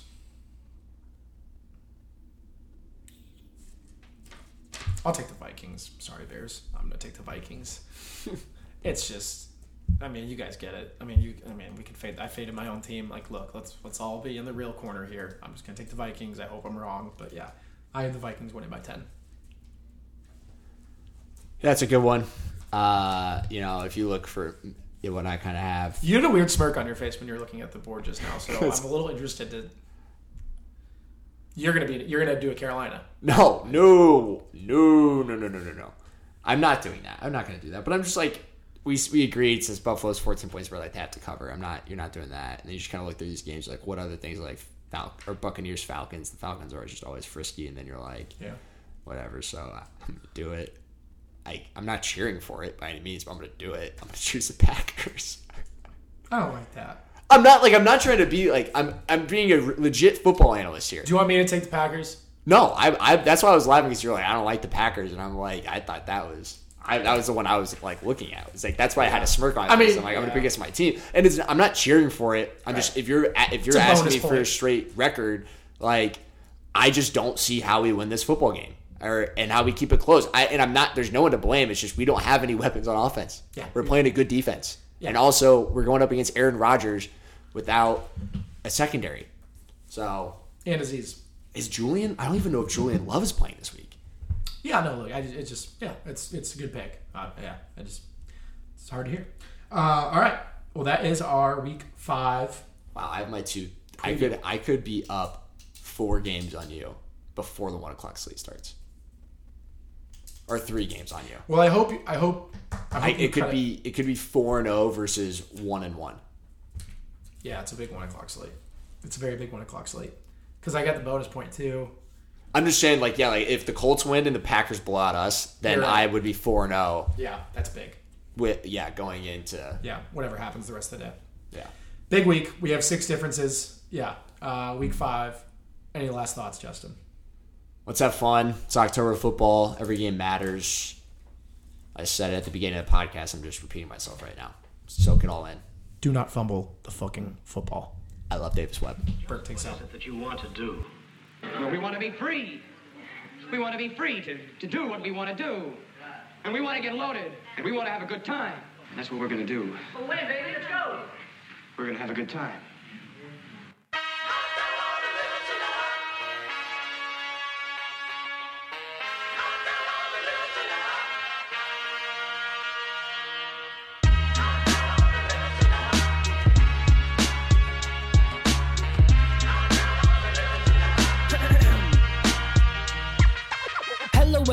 S1: I'll take the Vikings. Sorry, Bears. I'm gonna take the Vikings. (laughs) it's just, I mean, you guys get it. I mean, you. I mean, we can fade. I faded my own team. Like, look, let's let's all be in the real corner here. I'm just gonna take the Vikings. I hope I'm wrong, but yeah, I have the Vikings winning by ten.
S2: That's a good one. Uh, you know, if you look for what I kind of have,
S1: You had a weird smirk on your face when you were looking at the board just now, so (laughs) I'm a little interested to. You're gonna be. You're gonna do a Carolina.
S2: no, no, no, no, no, no, no, no. I'm not doing that. I'm not going to do that. But I'm just like, we we agreed since Buffalo's 14 points where like they have to cover. I'm not. You're not doing that. And then you just kind of look through these games like what other things like Fal- or Buccaneers Falcons. The Falcons are just always frisky, and then you're like,
S1: Yeah.
S2: whatever. So uh, I'm gonna do it. I I'm not cheering for it by any means, but I'm gonna do it. I'm gonna choose the (laughs) Packers.
S1: I don't like that.
S2: I'm not like I'm not trying to be like I'm I'm being a legit football analyst here.
S1: Do you want me to take the Packers?
S2: No, I, I that's why I was laughing because you're like I don't like the Packers and I'm like I thought that was I, that was the one I was like looking at. It's like that's why I had a smirk on.
S1: I
S2: mean, I'm like I'm gonna
S1: yeah.
S2: pick against my team, and it's I'm not cheering for it. I'm just if you're if you're asking me for a straight record, like I just don't see how we win this football game or and how we keep it close. I and I'm not. There's no one to blame. It's just we don't have any weapons on offense.
S1: Yeah.
S2: we're playing a good defense, and also we're going up against Aaron Rodgers. without a secondary. So
S1: And Aziz.
S2: is Julian? I don't even know if Julian Love is playing this week.
S1: Yeah, no, look, I, it's just yeah, it's it's a good pick. Uh, yeah, I just it's hard to hear. Uh, all right, well that is our week five.
S2: Wow, I have my two. I could I could be up four games on you before the one o'clock slate starts, or three games on you.
S1: Well, I hope I hope I
S2: I,
S1: hope you
S2: it could be it could be four and zero versus one and one.
S1: Yeah, it's a big one o'clock slate. It's a very big one o'clock slate because I got the bonus point too.
S2: I'm just saying, like, yeah, like if the Colts win and the Packers blow out us, then
S1: right.
S2: I would be four and zero.
S1: Yeah, that's big.
S2: With yeah, going into
S1: Yeah, whatever happens the rest of the day.
S2: yeah.
S1: Big week. We have six differences. Yeah, uh, week five. Any last thoughts, Justin?
S2: Let's have fun. It's October football. Every game matters. I said it at the beginning of the podcast. I'm just repeating myself right now. Soak it all in.
S1: Do not fumble the fucking football.
S2: I love Davis Webb.
S1: Bert takes out.
S4: that you want to do?
S5: Well, we want to be free. We want to be free to, to do what we want to do. And we want to get loaded. And we want to have a good time.
S4: And that's what we're gonna do.
S5: Well, win, baby. Let's go.
S4: We're gonna have a good time.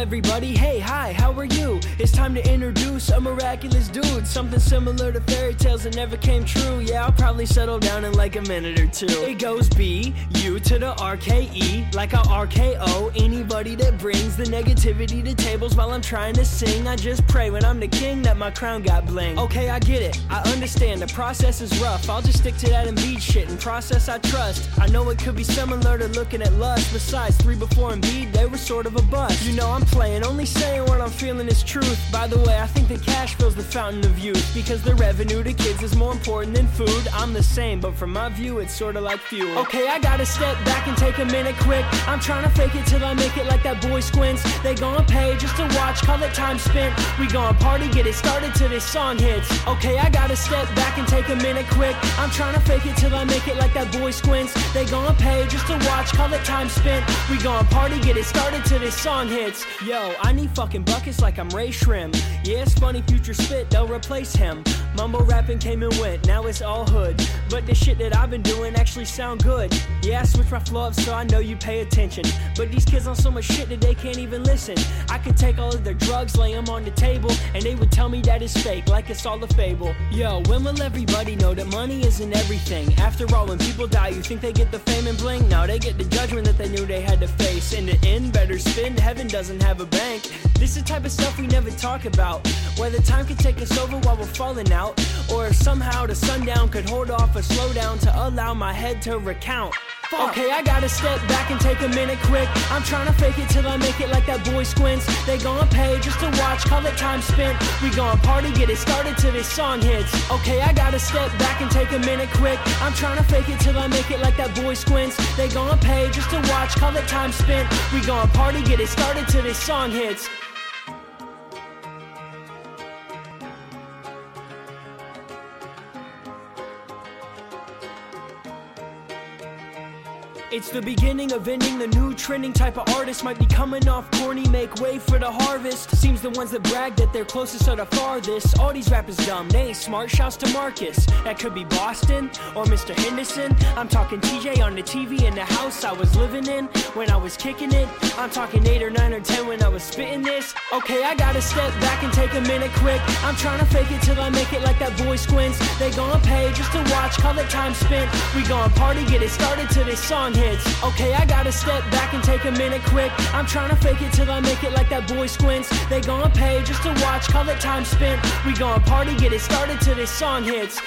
S3: Everybody. Hey, hi, how are you? It's time to introduce a miraculous dude. Something similar to fairy tales that never came true. Yeah, I'll probably settle down in like a minute or two. It goes B, U to the R K E, like a RKO. Anybody that brings the negativity to tables while I'm trying to sing, I just pray when I'm the king that my crown got bling. Okay, I get it. I understand the process is rough. I'll just stick to that and beat shit and process I trust. I know it could be similar to looking at lust. Besides, three before and Embiid, they were sort of a bust. You know I'm playing, only saying what I'm feeling is truth. By the way, I think that cash fills the fountain of youth because the revenue to kids is more important than food. I'm the same, but from my view, it's sort of like fuel. Okay, I gotta step back and take a minute quick. I'm trying to fake it till I make it like that boy squints. They gon' pay just to watch, call it time spent. We gon' party, get it started till this song hits. Okay, I gotta step back and take a minute quick. I'm trying to fake it till I make it like that boy squints. They gon' pay just to watch, call it time spent. We gon' party, get it started till this song hits. Yo, I need fucking buckets like I'm Ray Shrim. Yeah, it's funny, future spit, they'll replace him. Mumble rapping came and went, now it's all hood. But the shit that I've been doing actually sound good. Yeah, I switch my flow up so I know you pay attention. But these kids on so much shit that they can't even listen. I could take all of their drugs, lay them on the table, and they would tell me that it's fake, like it's all a fable. Yo, when will everybody know that money isn't everything? After all, when people die, you think they get the fame and bling? No, they get the judgment that they knew they had to face. In the end, better spend, heaven doesn't have a bank. This is the type of stuff we never talk about. Whether time can take us over while we're falling out, or if somehow the sundown could hold off or slow down to allow my head to recount. Okay, I gotta step back and take a minute quick. I'm trying to fake it till I make it like that boy squints. They gon' pay just to watch, call it time spent. We gon' party, get it started till this song hits. Okay, I gotta step back and take a minute quick. I'm trying to fake it till I make it like that boy squints. They gon' pay just to watch, call it time spent. We gon' party, get it started till this song hits. It's the beginning of ending. The new trending type of artist might be coming off corny. Make way for the harvest. Seems the ones that brag that they're closest are the farthest. All these rappers dumb. They ain't smart. Shouts to Marcus. That could be Boston or Mr. Henderson. I'm talking TJ on the TV in the house I was living in when I was kicking it. I'm talking eight or nine or ten when I was spitting this. Okay, I gotta step back and take a minute quick. I'm trying to fake it till I make it like that boy squints. They gon' pay just to watch. Call it time spent. We gon' party, get it started till this song hits. Okay, I gotta step back and take a minute quick. I'm trying to fake it till I make it like that boy squints. They gon' pay just to watch, call it time spent. We gon' party, get it started till this song hits.